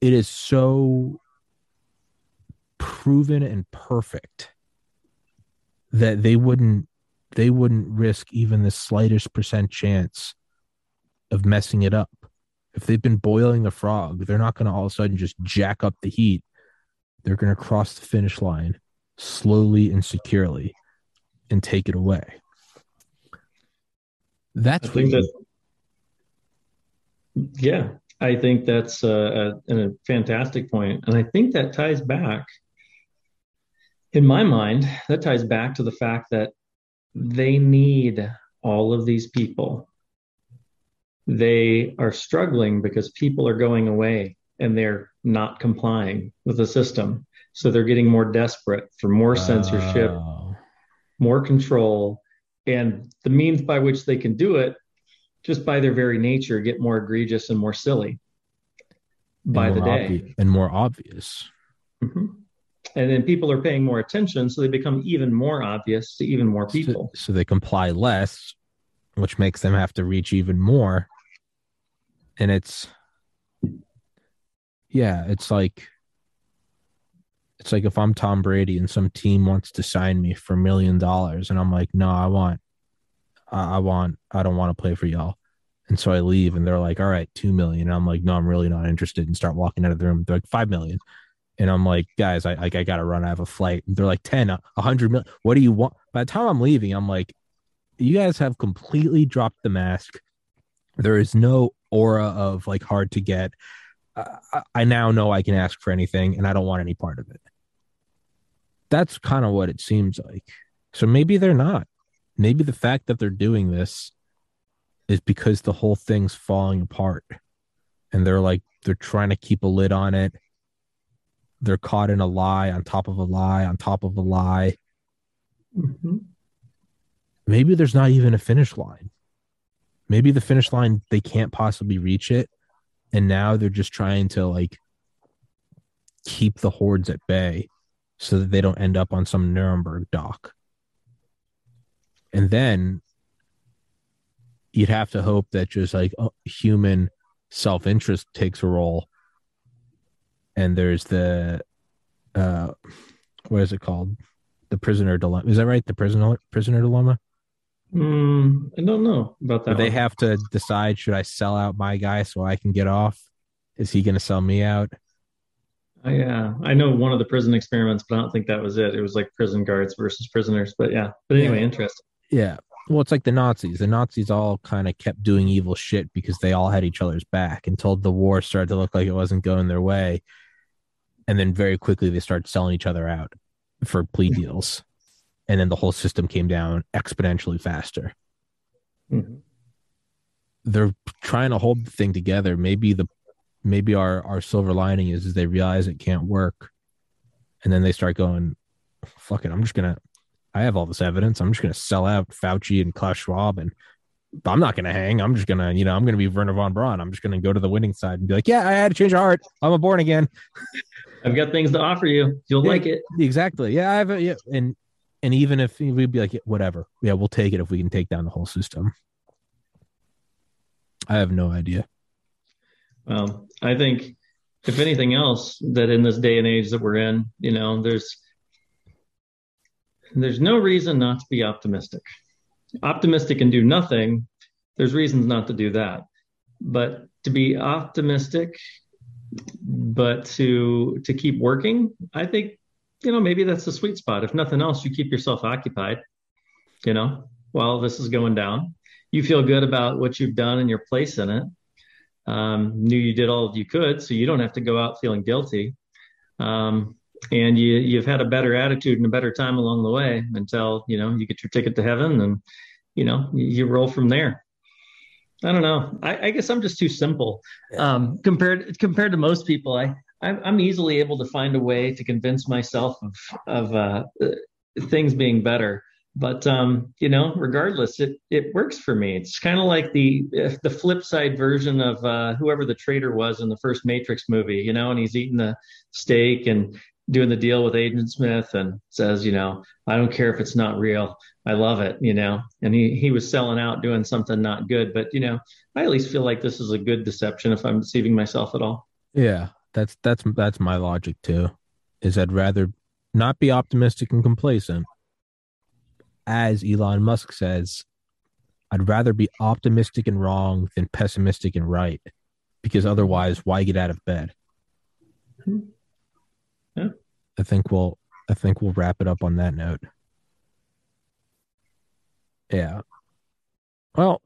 it is so proven and perfect that they wouldn't they wouldn't risk even the slightest percent chance of messing it up. If they've been boiling a frog, they're not going to all of a sudden just jack up the heat. They're going to cross the finish line slowly and securely and take it away. That's I think that, yeah, I think that's a, a, a fantastic point, and I think that ties back. In my mind, that ties back to the fact that they need all of these people. They are struggling because people are going away and they're not complying with the system. So they're getting more desperate for more censorship, more control, and the means by which they can do it, just by their very nature, get more egregious and more silly by the day obvi- and more obvious. Mm-hmm and then people are paying more attention so they become even more obvious to even more people. so, so, they comply less which makes them have to reach even more. And it's yeah it's like it's like if i'm tom brady and some team wants to sign me for a million dollars and i'm like no i want I, I want i don't want to play for y'all. And so i leave and they're like all right two million. And i'm like no i'm really not interested and start walking out of the room. They're like five million and I'm like, guys, I like I gotta run. I have a flight. And they're like 10, a hundred million. What do you want? By the time I'm leaving, I'm like, you guys have completely dropped the mask. There is no aura of like hard to get. I, I now know I can ask for anything, and I don't want any part of it. That's kind of what it seems like. So maybe they're not. Maybe the fact that they're doing this is because the whole thing's falling apart, and they're like they're trying to keep a lid on it they're caught in a lie on top of a lie on top of a lie. Mm-hmm. Maybe there's not even a finish line. Maybe the finish line they can't possibly reach it, and now they're just trying to like keep the hordes at bay so that they don't end up on some Nuremberg dock. And then you'd have to hope that just like human self interest takes a role and there's the uh what is it called the prisoner dilemma is that right the prisoner prisoner dilemma Mm, I don't know about that. they have to decide should I sell out my guy so I can get off? Is he going to sell me out? yeah, I know one of the prison experiments, but I don't think that was it. It was like prison guards versus prisoners. But yeah, but anyway, yeah. interesting. Yeah. Well, it's like the Nazis. The Nazis all kind of kept doing evil shit because they all had each other's back until the war started to look like it wasn't going their way. And then very quickly they started selling each other out for plea deals. And then the whole system came down exponentially faster. Mm-hmm. They're trying to hold the thing together. Maybe the maybe our our silver lining is is they realize it can't work and then they start going fuck it i'm just gonna i have all this evidence i'm just gonna sell out fauci and klaus schwab and i'm not gonna hang i'm just gonna you know i'm gonna be Wernher von braun i'm just gonna go to the winning side and be like yeah i had to change of heart i'm a born again i've got things to offer you. You'll yeah, like it. exactly. Yeah i have a, yeah and and even if we'd be like whatever. Yeah we'll take it if we can take down the whole system. I have no idea. Well, I think if anything else, that in this day and age that we're in, you know, there's there's no reason not to be optimistic. Optimistic and do nothing, there's reasons not to do that. But to be optimistic, but to to keep working, I think, you know, maybe that's the sweet spot. If nothing else, you keep yourself occupied, you know, while this is going down. You feel good about what you've done and your place in it um, knew you did all you could, so you don't have to go out feeling guilty. Um, and you you've had a better attitude and a better time along the way until you know you get your ticket to heaven, and you know you, you roll from there. I don't know. I, I guess I'm just too simple um, compared compared to most people. I I'm easily able to find a way to convince myself of of uh, things being better but um, you know, regardless, it it works for me. It's kind of like the the flip side version of uh, whoever the traitor was in the first Matrix movie, you know, and he's eating the steak and doing the deal with Agent Smith and says, you know, I don't care if it's not real. I love it, you know. And he he was selling out doing something not good, but you know, I at least feel like this is a good deception if I'm deceiving myself at all. Yeah, that's that's that's my logic too. Is I'd rather not be optimistic and complacent as Elon Musk says, I'd rather be optimistic and wrong than pessimistic and right, because otherwise, why get out of bed? Hmm. Yeah. I think we'll I think we'll wrap it up on that note. Yeah. Well,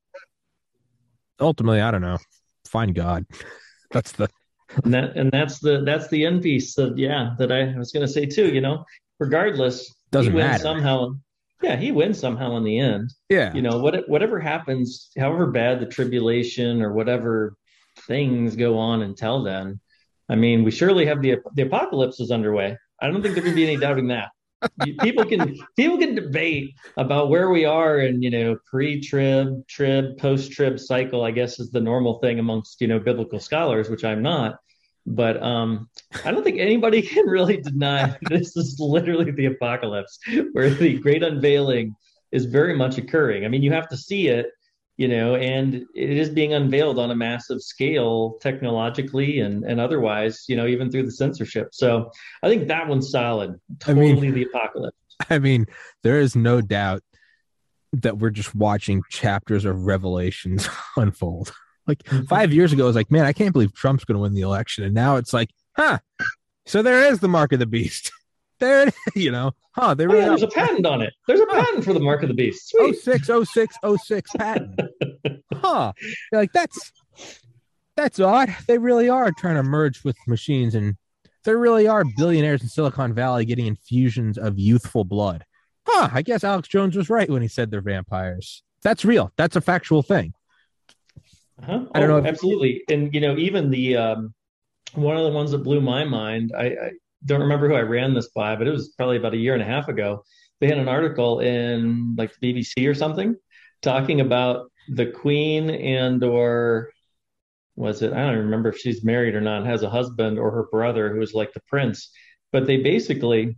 ultimately, I don't know. Find God. That's the and that and that's the that's the end piece that yeah that I was going to say too. You know, regardless, doesn't matter somehow yeah, he wins somehow in the end. Yeah. You know, what whatever happens, however bad the tribulation or whatever things go on until then, I mean, we surely have the the apocalypse is underway. I don't think there can be any doubting that. People can people can debate about where we are and you know pre-trib, trib, post-trib cycle. I guess is the normal thing amongst you know biblical scholars, which I'm not. But um, I don't think anybody can really deny this is literally the apocalypse, where the great unveiling is very much occurring. I mean, you have to see it, you know, and it is being unveiled on a massive scale, technologically and and otherwise, you know, even through the censorship. So I think that one's solid. Totally I mean, the apocalypse. I mean, there is no doubt that we're just watching chapters of revelations unfold. Like mm-hmm. five years ago, I was like, man, I can't believe Trump's going to win the election. And now it's like, huh, so there is the mark of the beast. There, it is, you know, huh? There oh, yeah, there's a patent on it. There's a patent for the mark of the beast. Sweet. 06, 06, 06 patent. huh? You're like that's that's odd. They really are trying to merge with machines, and there really are billionaires in Silicon Valley getting infusions of youthful blood. Huh? I guess Alex Jones was right when he said they're vampires. That's real. That's a factual thing. Uh-huh. I don't oh, know. If- absolutely. And, you know, even the, um, one of the ones that blew my mind, I, I don't remember who I ran this by, but it was probably about a year and a half ago. They had an article in like the BBC or something talking about the Queen and or was it I don't remember if she's married or not, has a husband or her brother who is like the prince. But they basically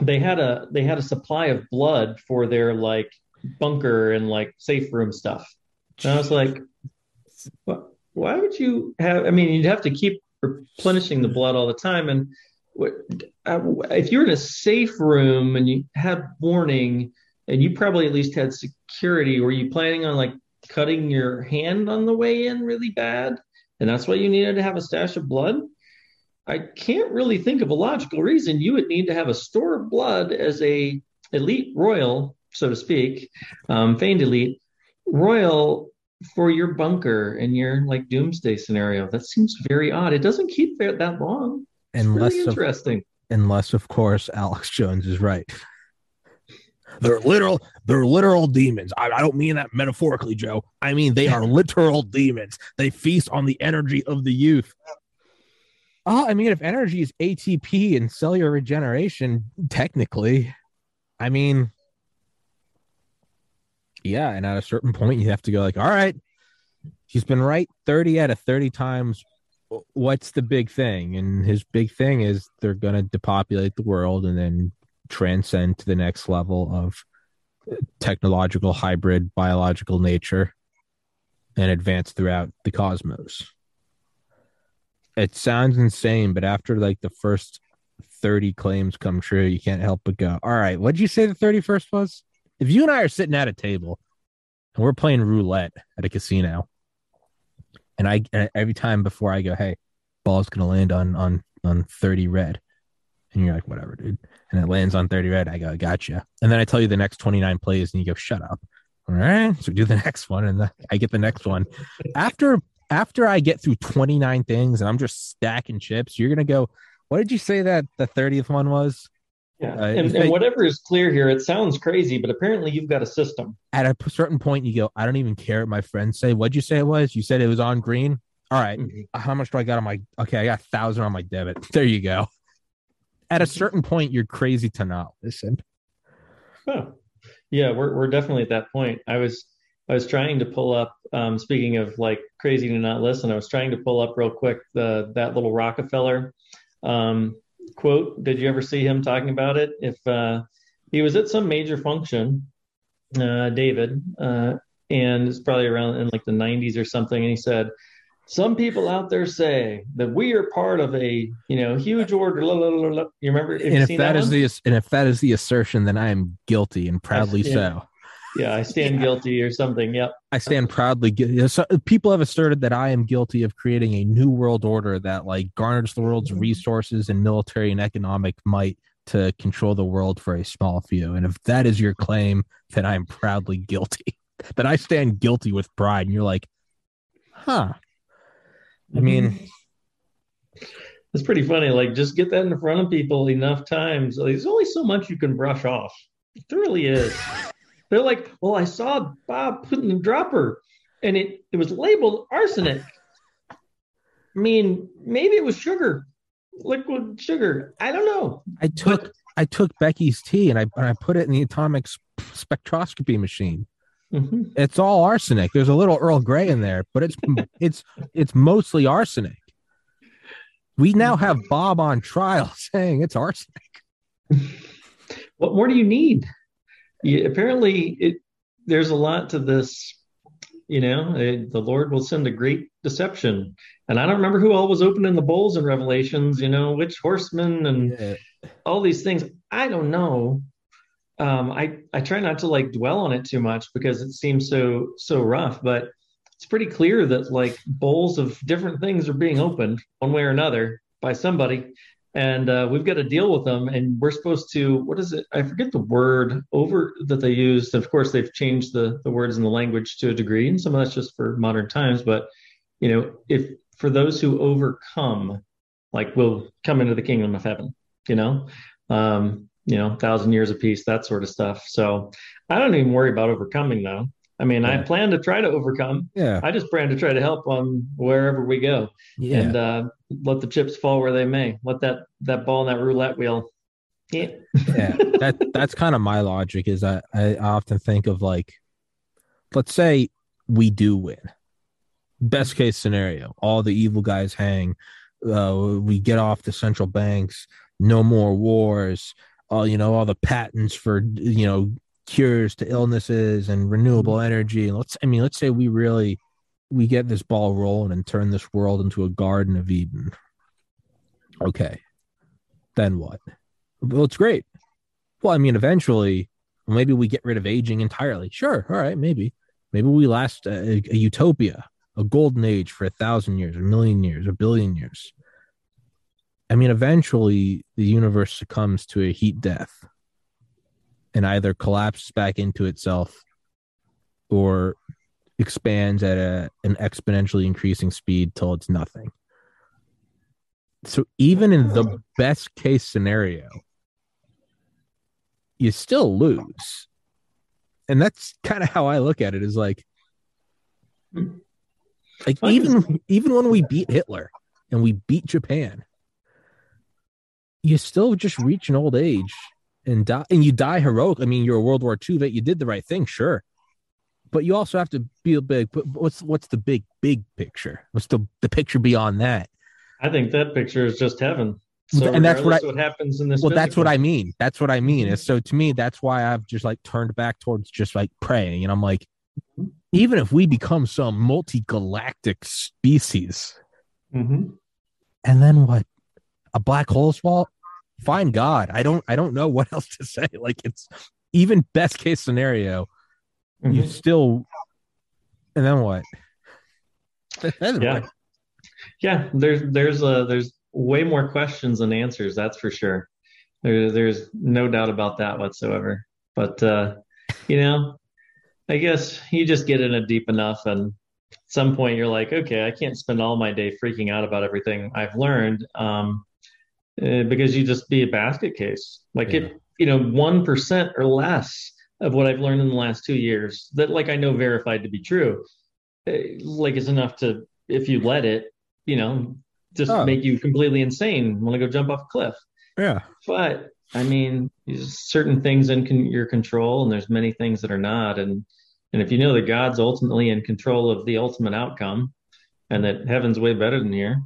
they had a they had a supply of blood for their like bunker and like safe room stuff. And I was like, why would you have? I mean, you'd have to keep replenishing the blood all the time. And if you're in a safe room and you have warning, and you probably at least had security. Were you planning on like cutting your hand on the way in really bad? And that's why you needed to have a stash of blood? I can't really think of a logical reason you would need to have a store of blood as a elite royal, so to speak, um, feigned elite royal for your bunker and your like doomsday scenario. That seems very odd. It doesn't keep that long. Unless really interesting. Of, unless of course Alex Jones is right. They're literal, they're literal demons. I, I don't mean that metaphorically, Joe. I mean they are literal demons. They feast on the energy of the youth. Oh, I mean, if energy is ATP and cellular regeneration, technically, I mean, yeah. And at a certain point, you have to go like, all right, he's been right 30 out of 30 times. What's the big thing? And his big thing is they're going to depopulate the world and then transcend to the next level of uh, technological hybrid biological nature and advance throughout the cosmos. It sounds insane, but after like the first 30 claims come true, you can't help but go, All right, what'd you say the 31st was? If you and I are sitting at a table and we're playing roulette at a casino, and I every time before I go, Hey, ball's gonna land on on on 30 red. And you're like, whatever, dude. And it lands on 30 red. I go, gotcha. And then I tell you the next 29 plays, and you go, shut up. All right. So do the next one. And the, I get the next one. After after I get through 29 things and I'm just stacking chips, you're gonna go, what did you say that the 30th one was? Yeah, uh, and, and whatever is clear here, it sounds crazy, but apparently you've got a system. At a certain point, you go, I don't even care what my friends say. What'd you say it was? You said it was on green. All right. mm-hmm. how much do I got on my? Okay, I got a thousand on my debit. There you go. At a certain point, you're crazy to not listen. Oh, yeah, we're we're definitely at that point. I was I was trying to pull up. Um, speaking of like crazy to not listen, I was trying to pull up real quick the that little Rockefeller um, quote. Did you ever see him talking about it? If uh, he was at some major function, uh, David, uh, and it's probably around in like the 90s or something, and he said, "Some people out there say that we are part of a you know huge order." You remember? and if that, that is the and if that is the assertion, then I am guilty and proudly yeah. so yeah, I stand guilty or something. Yep. I stand proudly guilty. So people have asserted that I am guilty of creating a new world order that like garners the world's mm-hmm. resources and military and economic might to control the world for a small few. And if that is your claim, then I am proudly guilty. that I stand guilty with pride. And you're like, huh. I mean, mm-hmm. it's pretty funny. Like, just get that in front of people enough times. There's only so much you can brush off. It really is. They're like, well, I saw Bob putting the dropper and it, it was labeled arsenic. I mean, maybe it was sugar, liquid sugar. I don't know. I took but, I took Becky's tea and I and I put it in the atomic spectroscopy machine. Mm-hmm. It's all arsenic. There's a little Earl Grey in there, but it's it's it's mostly arsenic. We now have Bob on trial saying it's arsenic. What more do you need? Yeah, apparently it there's a lot to this you know it, the lord will send a great deception. And i don't remember who all was opening the bowls in revelations you know which horsemen and yeah. all these things. I don't know. Um i i try not to like dwell on it too much because it seems so so rough but it's pretty clear that like bowls of different things are being opened one way or another by somebody and uh, we've got to deal with them and we're supposed to what is it? I forget the word over that they used. Of course they've changed the, the words in the language to a degree and some of that's just for modern times but you know if for those who overcome like will come into the kingdom of heaven you know? Um you know thousand years of peace that sort of stuff. So i don't even worry about overcoming though I mean, yeah. I plan to try to overcome. Yeah. I just plan to try to help on wherever we go. Yeah. And uh, let the chips fall where they may. Let that that ball in that roulette wheel. Yeah. yeah. That that's kind of my logic. Is I I often think of like, let's say we do win. Best case scenario, all the evil guys hang. Uh, we get off the central banks. No more wars. All you know, all the patents for you know cures to illnesses and renewable mm-hmm. energy. And let's, I mean, let's say we really we get this ball rolling and turn this world into a garden of Eden. Okay, then what? Well, it's great. Well, I mean, eventually maybe we get rid of aging entirely. Sure, all right, maybe. Maybe we last a, a utopia, a golden age for a thousand years, a million years, a billion years. I mean, eventually the universe succumbs to a heat death and either collapses back into itself or expands at a, an exponentially increasing speed till it's nothing. So even in the best case scenario, you still lose. And that's kind of how I look at it is like like even even when we beat Hitler and we beat Japan, you still just reach an old age and die and you die heroic. I mean, you're a World War II vet, you did the right thing, sure. But you also have to be a big but what's what's the big, big picture? What's the the picture beyond that? I think that picture is just heaven. So and that's what, I, what happens in this. Well, physical. that's what I mean. That's what I mean. And so to me, that's why I've just like turned back towards just like praying, and I'm like, mm-hmm. even if we become some multi-galactic species, mm-hmm. and then what? A black hole swallow? Fine God, I don't, I don't know what else to say. Like it's even best case scenario, mm-hmm. you still, and then what? yeah, yeah. There's, there's there's way more questions than answers. That's for sure. There, there's no doubt about that whatsoever. But uh, you know, I guess you just get in it deep enough, and at some point you're like, okay, I can't spend all my day freaking out about everything I've learned, um, uh, because you just be a basket case. Like yeah. it, you know, one percent or less of what I've learned in the last two years that, like, I know verified to be true, uh, like is enough to, if you let it, you know, just oh. make you completely insane, want to go jump off a cliff. Yeah. But I mean, certain things in con- your control, and there's many things that are not. And and if you know that God's ultimately in control of the ultimate outcome, and that heaven's way better than here,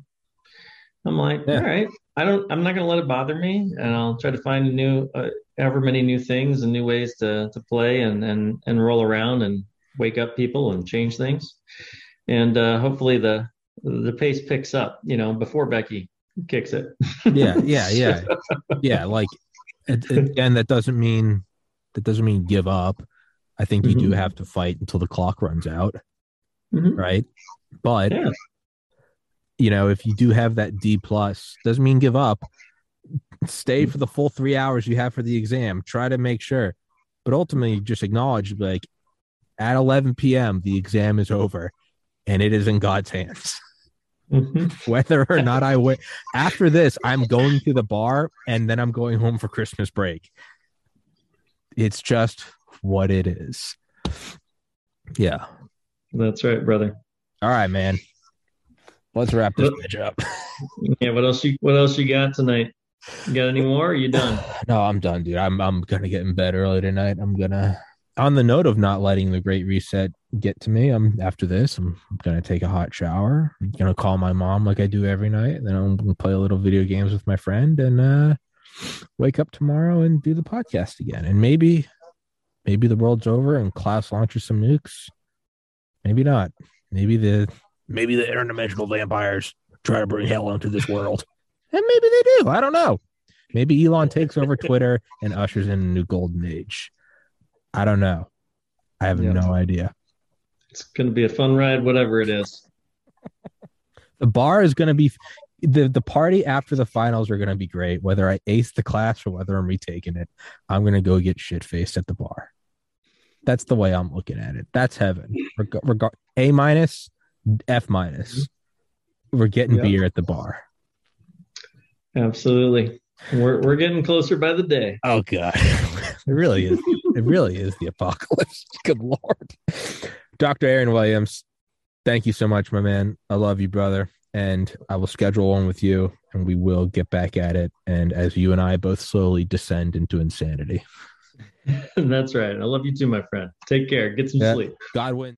I'm like, yeah. all right, I don't, I'm not going to let it bother me, and I'll try to find new, uh, ever many new things and new ways to to play and and and roll around and wake up people and change things, and uh, hopefully the the pace picks up, you know, before Becky kicks it. yeah, yeah, yeah, yeah. Like again, that doesn't mean that doesn't mean give up. I think you mm-hmm. do have to fight until the clock runs out, mm-hmm. right? But yeah. You know, if you do have that D plus, doesn't mean give up. Stay for the full three hours you have for the exam. Try to make sure, but ultimately, just acknowledge like at 11 p.m. the exam is over, and it is in God's hands. Mm-hmm. Whether or not I wait after this, I'm going to the bar and then I'm going home for Christmas break. It's just what it is. Yeah. That's right, brother. All right, man. Let's wrap this bitch up. yeah, what else you what else you got tonight? You got any more? Or are you done? no, I'm done, dude. I'm I'm gonna get in bed early tonight. I'm gonna on the note of not letting the great reset get to me, I'm after this, I'm gonna take a hot shower. I'm gonna call my mom like I do every night. And then I'm gonna play a little video games with my friend and uh, wake up tomorrow and do the podcast again. And maybe, maybe the world's over and Klaus launches some nukes. Maybe not. Maybe the maybe the interdimensional vampires try to bring hell into this world. And maybe they do. I don't know. Maybe Elon takes over Twitter and ushers in a new golden age. I don't know. I have yeah. no idea. It's going to be a fun ride, whatever it is. the bar is going to be the the party after the finals are going to be great. Whether I ace the class or whether I'm retaking it, I'm going to go get shit faced at the bar. That's the way I'm looking at it. That's heaven. Reg- reg- a minus, F minus. Mm-hmm. We're getting yep. beer at the bar. Absolutely. We're we're getting closer by the day. Oh god. it really is. It really is the apocalypse. Good lord. Dr. Aaron Williams, thank you so much, my man. I love you, brother. And I will schedule one with you and we will get back at it. And as you and I both slowly descend into insanity. That's right. I love you too, my friend. Take care. Get some yeah. sleep. God win.